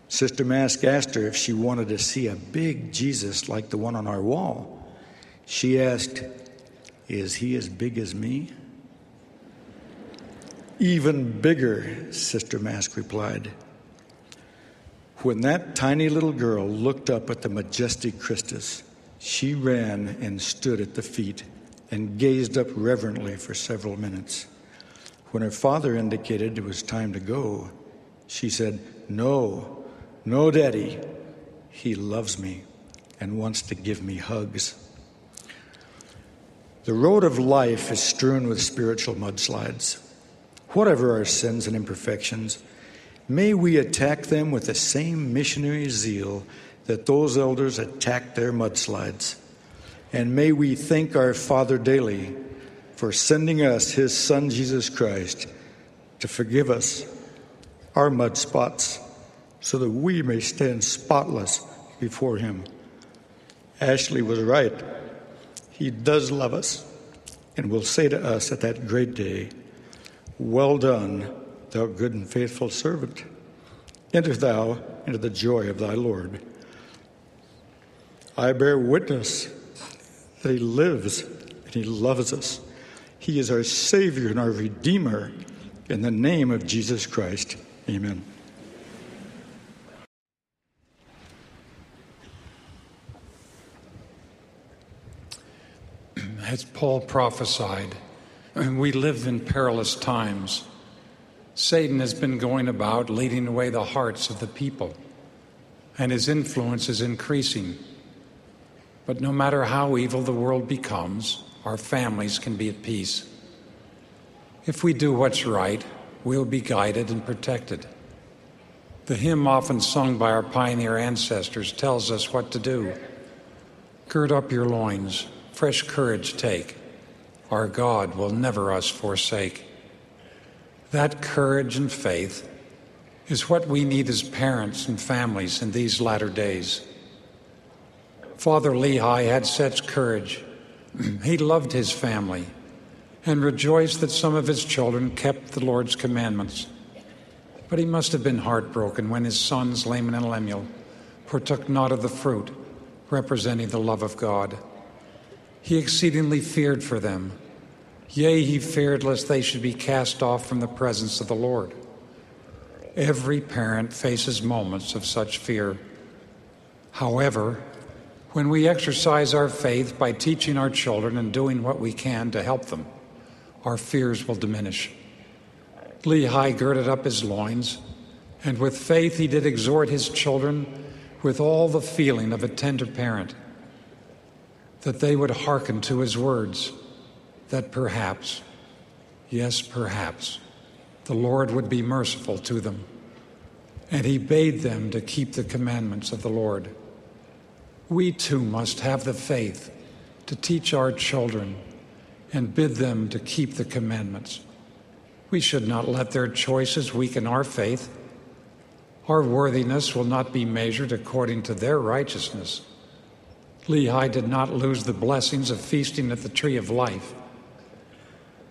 Sister Mask asked her if she wanted to see a big Jesus like the one on our wall. She asked, Is he as big as me? Even bigger, Sister Mask replied. When that tiny little girl looked up at the majestic Christus, she ran and stood at the feet and gazed up reverently for several minutes. When her father indicated it was time to go, she said, No, no, Daddy, He loves me and wants to give me hugs. The road of life is strewn with spiritual mudslides. Whatever our sins and imperfections, may we attack them with the same missionary zeal that those elders attacked their mudslides. And may we thank our Father daily for sending us His Son, Jesus Christ, to forgive us our mud spots so that we may stand spotless before Him. Ashley was right. He does love us and will say to us at that great day, Well done, thou good and faithful servant. Enter thou into the joy of thy Lord. I bear witness that He lives and He loves us. He is our Savior and our Redeemer. In the name of Jesus Christ, amen. as Paul prophesied, we live in perilous times. Satan has been going about leading away the hearts of the people, and his influence is increasing. But no matter how evil the world becomes, our families can be at peace. If we do what's right, we'll be guided and protected. The hymn often sung by our pioneer ancestors tells us what to do. Gird up your loins, fresh courage take. Our God will never us forsake. That courage and faith is what we need as parents and families in these latter days. Father Lehi had such courage. he loved his family and rejoiced that some of his children kept the Lord's commandments. But he must have been heartbroken when his sons, Laman and Lemuel, partook not of the fruit, representing the love of God. He exceedingly feared for them. Yea, he feared lest they should be cast off from the presence of the Lord. Every parent faces moments of such fear. However, when we exercise our faith by teaching our children and doing what we can to help them, our fears will diminish. Lehi girded up his loins, and with faith he did exhort his children with all the feeling of a tender parent that they would hearken to his words, that perhaps, yes, perhaps, the Lord would be merciful to them. And he bade them to keep the commandments of the Lord. We too must have the faith to teach our children and bid them to keep the commandments. We should not let their choices weaken our faith. Our worthiness will not be measured according to their righteousness. Lehi did not lose the blessings of feasting at the tree of life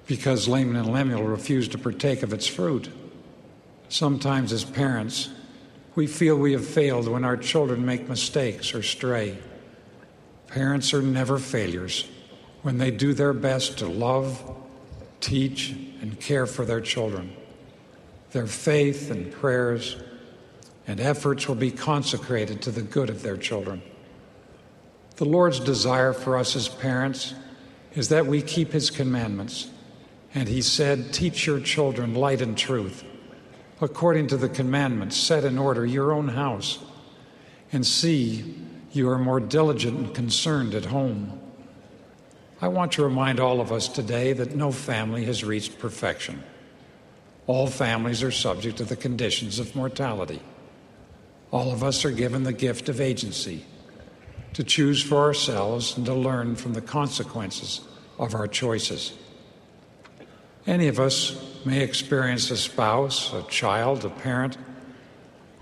because Laman and Lemuel refused to partake of its fruit. Sometimes, as parents, we feel we have failed when our children make mistakes or stray. Parents are never failures when they do their best to love, teach, and care for their children. Their faith and prayers and efforts will be consecrated to the good of their children. The Lord's desire for us as parents is that we keep His commandments. And He said, Teach your children light and truth, according to the commandments, set in order your own house, and see you are more diligent and concerned at home. I want to remind all of us today that no family has reached perfection. All families are subject to the conditions of mortality. All of us are given the gift of agency to choose for ourselves and to learn from the consequences of our choices. Any of us may experience a spouse, a child, a parent,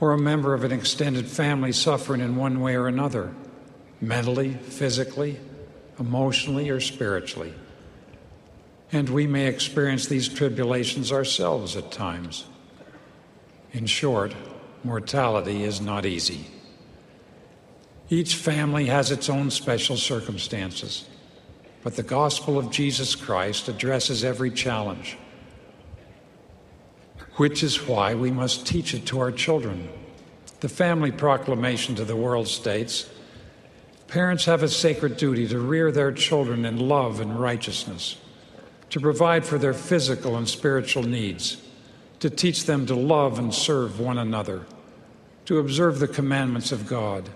or a member of an extended family suffering in one way or another, mentally, physically, emotionally or spiritually. And we may experience these tribulations ourselves at times. In short, mortality is not easy. Each family has its own special circumstances, but the gospel of Jesus Christ addresses every challenge, which is why we must teach it to our children. The family proclamation to the world states Parents have a sacred duty to rear their children in love and righteousness, to provide for their physical and spiritual needs, to teach them to love and serve one another, to observe the commandments of God,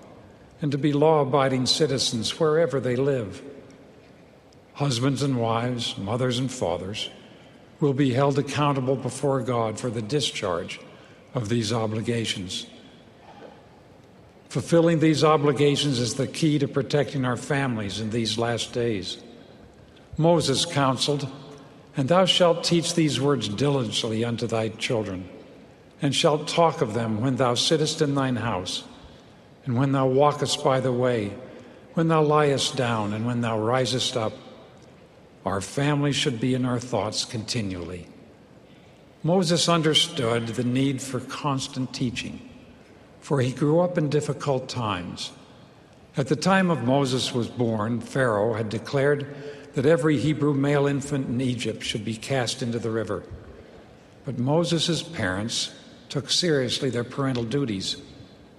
and to be law abiding citizens wherever they live. Husbands and wives, mothers and fathers will be held accountable before God for the discharge of these obligations. Fulfilling these obligations is the key to protecting our families in these last days. Moses counseled, And thou shalt teach these words diligently unto thy children, and shalt talk of them when thou sittest in thine house, and when thou walkest by the way, when thou liest down, and when thou risest up. Our family should be in our thoughts continually. Moses understood the need for constant teaching for he grew up in difficult times. At the time of Moses was born, Pharaoh had declared that every Hebrew male infant in Egypt should be cast into the river. But Moses' parents took seriously their parental duties.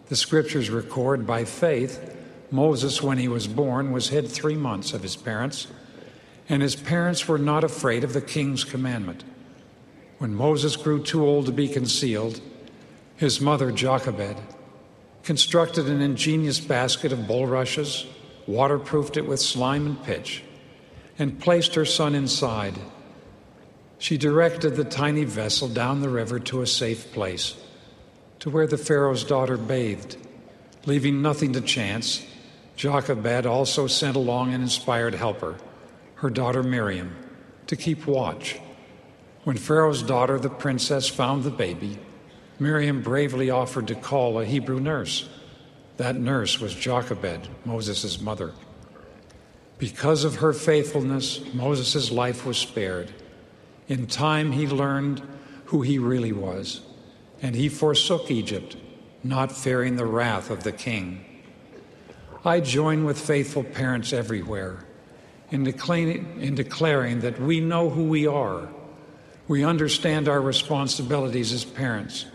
The scriptures record by faith, Moses, when he was born, was hid three months of his parents, and his parents were not afraid of the king's commandment. When Moses grew too old to be concealed, his mother, Jochebed, constructed an ingenious basket of bulrushes, waterproofed it with slime and pitch, and placed her son inside. She directed the tiny vessel down the river to a safe place, to where the Pharaoh's daughter bathed. Leaving nothing to chance, Jochebed also sent along an inspired helper, her daughter Miriam, to keep watch. When Pharaoh's daughter, the princess, found the baby, Miriam bravely offered to call a Hebrew nurse. That nurse was Jochebed, Moses' mother. Because of her faithfulness, Moses' life was spared. In time, he learned who he really was, and he forsook Egypt, not fearing the wrath of the king. I join with faithful parents everywhere in declaring, in declaring that we know who we are. We understand our responsibilities as parents,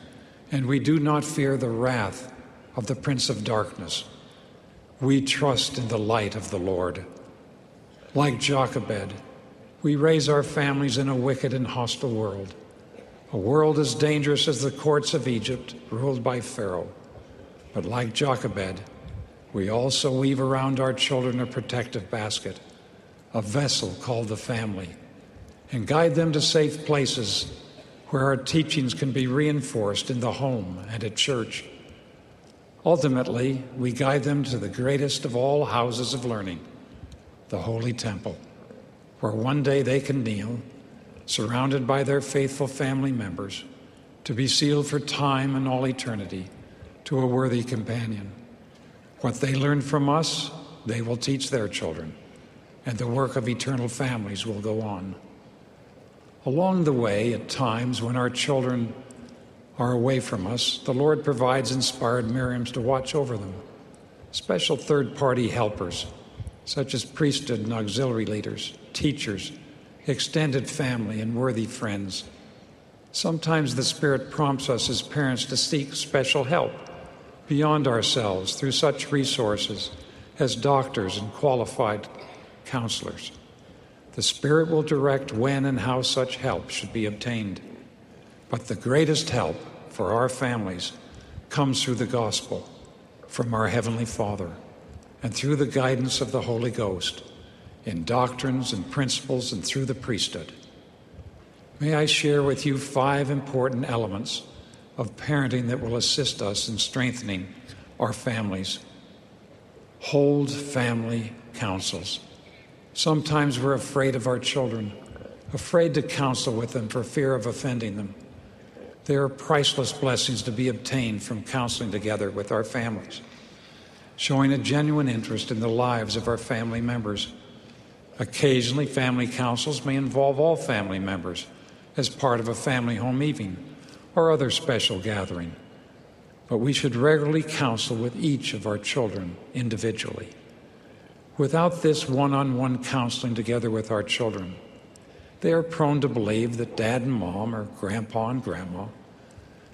and we do not fear the wrath of the Prince of Darkness. We trust in the light of the Lord. Like Jochebed, we raise our families in a wicked and hostile world, a world as dangerous as the courts of Egypt, ruled by Pharaoh. But like Jochebed, we also weave around our children a protective basket, a vessel called the family, and guide them to safe places where our teachings can be reinforced in the home and at church. Ultimately, we guide them to the greatest of all houses of learning, the Holy Temple, where one day they can kneel, surrounded by their faithful family members, to be sealed for time and all eternity to a worthy companion. What they learn from us, they will teach their children, and the work of eternal families will go on. Along the way, at times when our children are away from us, the Lord provides inspired Miriams to watch over them, special third party helpers, such as priesthood and auxiliary leaders, teachers, extended family, and worthy friends. Sometimes the Spirit prompts us as parents to seek special help beyond ourselves through such resources as doctors and qualified counselors. The Spirit will direct when and how such help should be obtained. But the greatest help for our families comes through the gospel from our Heavenly Father and through the guidance of the Holy Ghost in doctrines and principles and through the priesthood. May I share with you five important elements of parenting that will assist us in strengthening our families. Hold family councils. Sometimes we're afraid of our children, afraid to counsel with them for fear of offending them. There are priceless blessings to be obtained from counseling together with our families, showing a genuine interest in the lives of our family members. Occasionally, family councils may involve all family members as part of a family home evening or other special gathering, but we should regularly counsel with each of our children individually. Without this one on one counseling together with our children, they are prone to believe that dad and mom or grandpa and grandma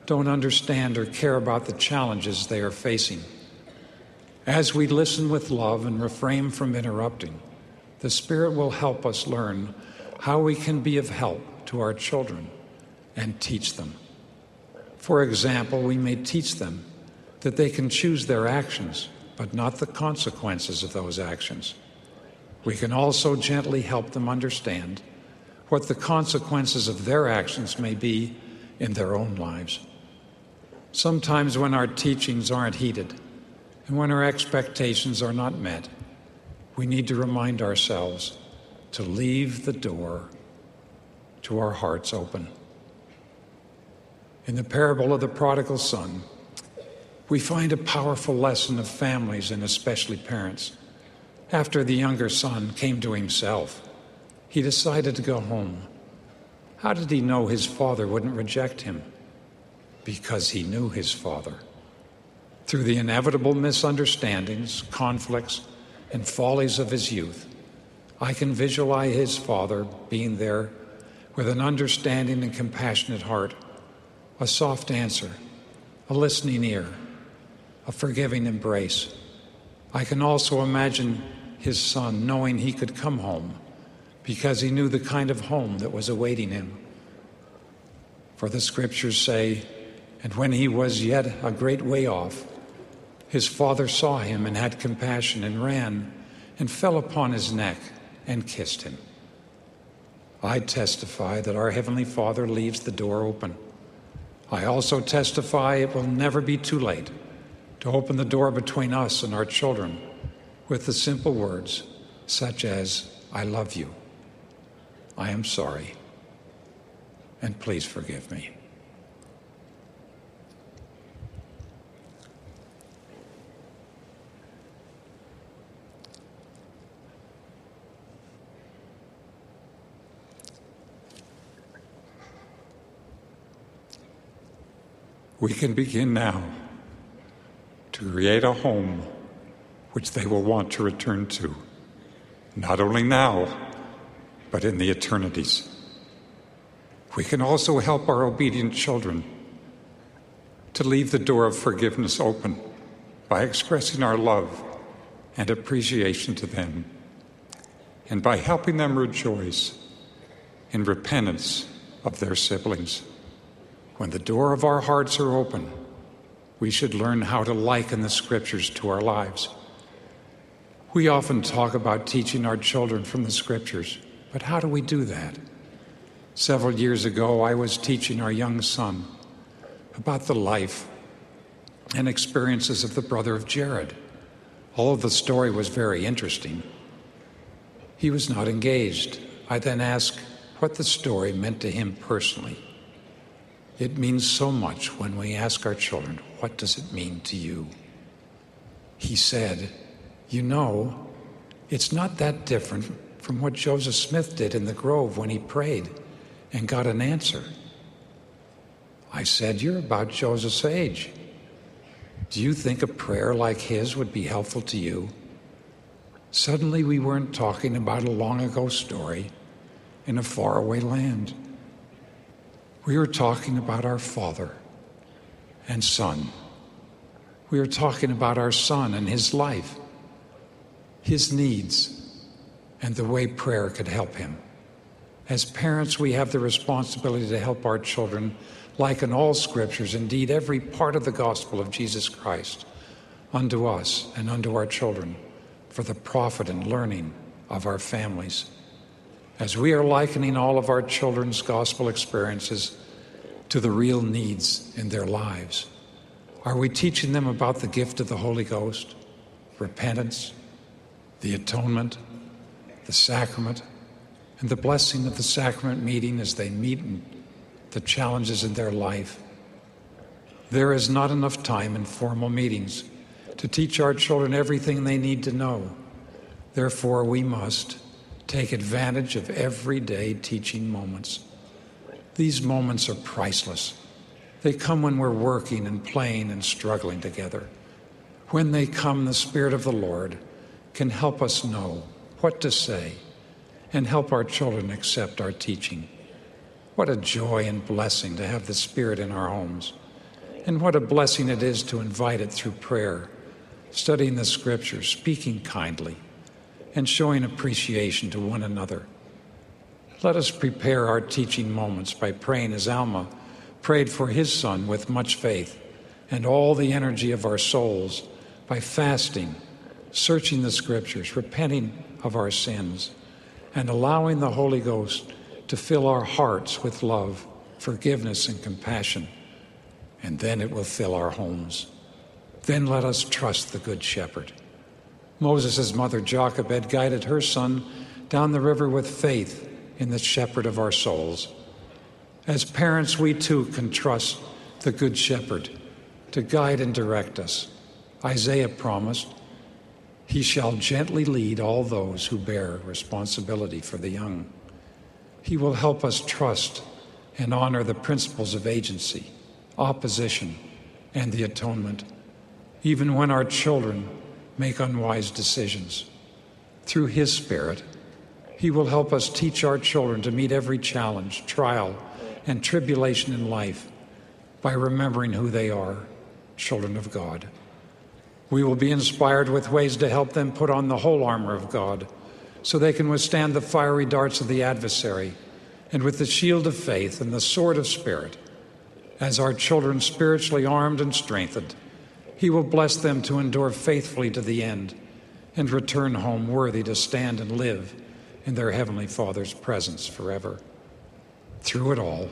don't understand or care about the challenges they are facing. As we listen with love and refrain from interrupting, the Spirit will help us learn how we can be of help to our children and teach them. For example, we may teach them that they can choose their actions, but not the consequences of those actions. We can also gently help them understand what the consequences of their actions may be in their own lives. Sometimes, when our teachings aren't heeded and when our expectations are not met, we need to remind ourselves to leave the door to our hearts open. In the parable of the prodigal son, we find a powerful lesson of families and especially parents. After the younger son came to himself, he decided to go home. How did he know his father wouldn't reject him? Because he knew his father. Through the inevitable misunderstandings, conflicts, and follies of his youth, I can visualize his father being there with an understanding and compassionate heart a soft answer, a listening ear, a forgiving embrace. I can also imagine his son knowing he could come home because he knew the kind of home that was awaiting him. For the scriptures say, and when he was yet a great way off, his father saw him and had compassion and ran and fell upon his neck and kissed him. I testify that our Heavenly Father leaves the door open. I also testify it will never be too late to open the door between us and our children with the simple words such as, I love you, I am sorry, and please forgive me. We can begin now to create a home which they will want to return to, not only now, but in the eternities. We can also help our obedient children to leave the door of forgiveness open by expressing our love and appreciation to them, and by helping them rejoice in repentance of their siblings. When the door of our hearts are open, we should learn how to liken the scriptures to our lives. We often talk about teaching our children from the scriptures, but how do we do that? Several years ago, I was teaching our young son about the life and experiences of the brother of Jared. Of the story was very interesting. He was not engaged. I then asked what the story meant to him personally. It means so much when we ask our children, What does it mean to you? He said, You know, it's not that different from what Joseph Smith did in the grove when he prayed and got an answer. I said, You're about Joseph's age. Do you think a prayer like his would be helpful to you? Suddenly, we weren't talking about a long ago story in a faraway land. We were talking about our Father and Son. We are talking about our Son and his life, his needs, and the way prayer could help him. As parents, we have the responsibility to help our children, like in all scriptures, indeed every part of the gospel of Jesus Christ, unto us and unto our children, for the profit and learning of our families. As we are likening all of our children's gospel experiences to the real needs in their lives, are we teaching them about the gift of the Holy Ghost, repentance, the atonement, the sacrament, and the blessing of the sacrament meeting as they meet the challenges in their life? There is not enough time in formal meetings to teach our children everything they need to know. Therefore, we must take advantage of everyday teaching moments. These moments are priceless. They come when we're working and playing and struggling together. When they come, the Spirit of the Lord can help us know what to say and help our children accept our teaching. What a joy and blessing to have the Spirit in our homes. And what a blessing it is to invite it through prayer, studying the Scriptures, speaking kindly, and showing appreciation to one another. Let us prepare our teaching moments by praying as Alma prayed for his son with much faith and all the energy of our souls by fasting, searching the Scriptures, repenting of our sins, and allowing the Holy Ghost to fill our hearts with love, forgiveness, and compassion. And then it will fill our homes. Then let us trust the Good Shepherd. Moses' mother Jochebed guided her son down the river with faith in the shepherd of our souls. As parents, we too can trust the Good Shepherd to guide and direct us. Isaiah promised, He shall gently lead all those who bear responsibility for the young. He will help us trust and honor the principles of agency, opposition, and the atonement, even when our children make unwise decisions. Through His Spirit, He will help us teach our children to meet every challenge, trial, and tribulation in life by remembering who they are children of God. We will be inspired with ways to help them put on the whole armor of God so they can withstand the fiery darts of the adversary and with the shield of faith and the sword of spirit. As our children spiritually armed and strengthened, He will bless them to endure faithfully to the end and return home worthy to stand and live in their Heavenly Father's presence forever. Through it all,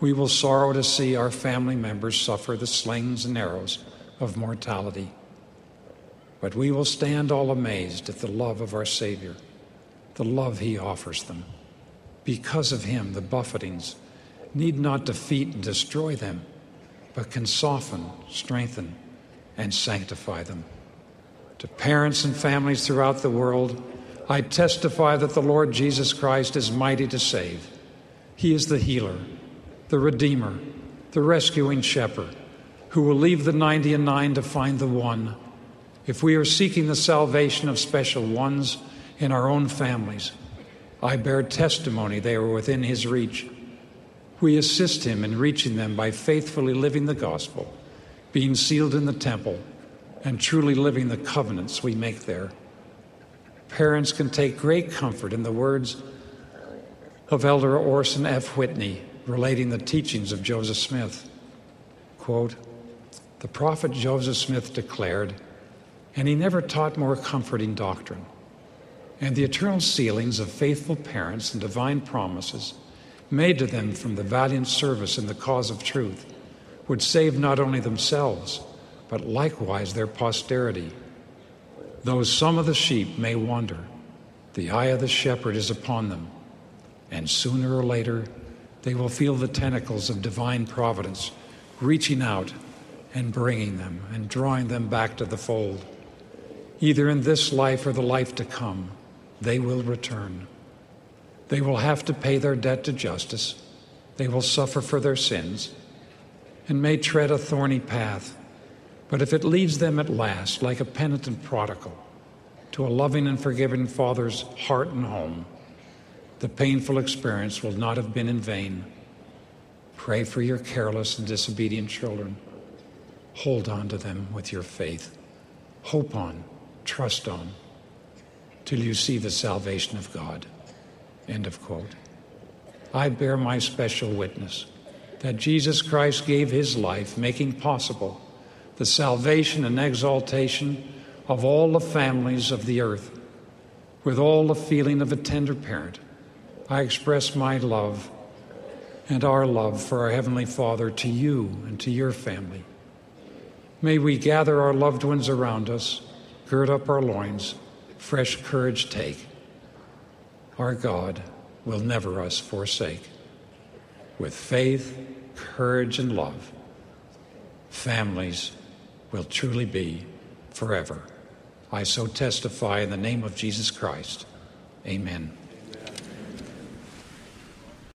we will sorrow to see our family members suffer the slings and arrows of mortality. But we will stand all amazed at the love of our Savior, the love He offers them. Because of Him, the buffetings need not defeat and destroy them, but can soften, strengthen, and sanctify them. To parents and families throughout the world, I testify that the Lord Jesus Christ is mighty to save. He is the healer, the redeemer, the rescuing shepherd, who will leave the 90 and 9 to find the one. If we are seeking the salvation of special ones in our own families, I bear testimony they are within his reach. We assist him in reaching them by faithfully living the gospel, being sealed in the temple, and truly living the covenants we make there. Parents can take great comfort in the words of Elder Orson F. Whitney relating the teachings of Joseph Smith. Quote, the prophet Joseph Smith declared, and he never taught more comforting doctrine. And the eternal sealings of faithful parents and divine promises made to them from the valiant service in the cause of truth would save not only themselves, but likewise their posterity. Though some of the sheep may wander, the eye of the shepherd is upon them, and sooner or later they will feel the tentacles of divine providence reaching out and bringing them and drawing them back to the fold. Either in this life or the life to come, they will return. They will have to pay their debt to justice. They will suffer for their sins and may tread a thorny path. But if it leads them at last, like a penitent prodigal, to a loving and forgiving Father's heart and home, the painful experience will not have been in vain. Pray for your careless and disobedient children. Hold on to them with your faith. Hope on, trust on, till you see the salvation of God. End of quote. I bear my special witness that Jesus Christ gave his life, making possible the salvation and exaltation of all the families of the earth. With all the feeling of a tender parent, I express my love and our love for our Heavenly Father to you and to your family. May we gather our loved ones around us, gird up our loins, fresh courage take our God will never us forsake. With faith, courage, and love, families will truly be forever. I so testify in the name of Jesus Christ. Amen.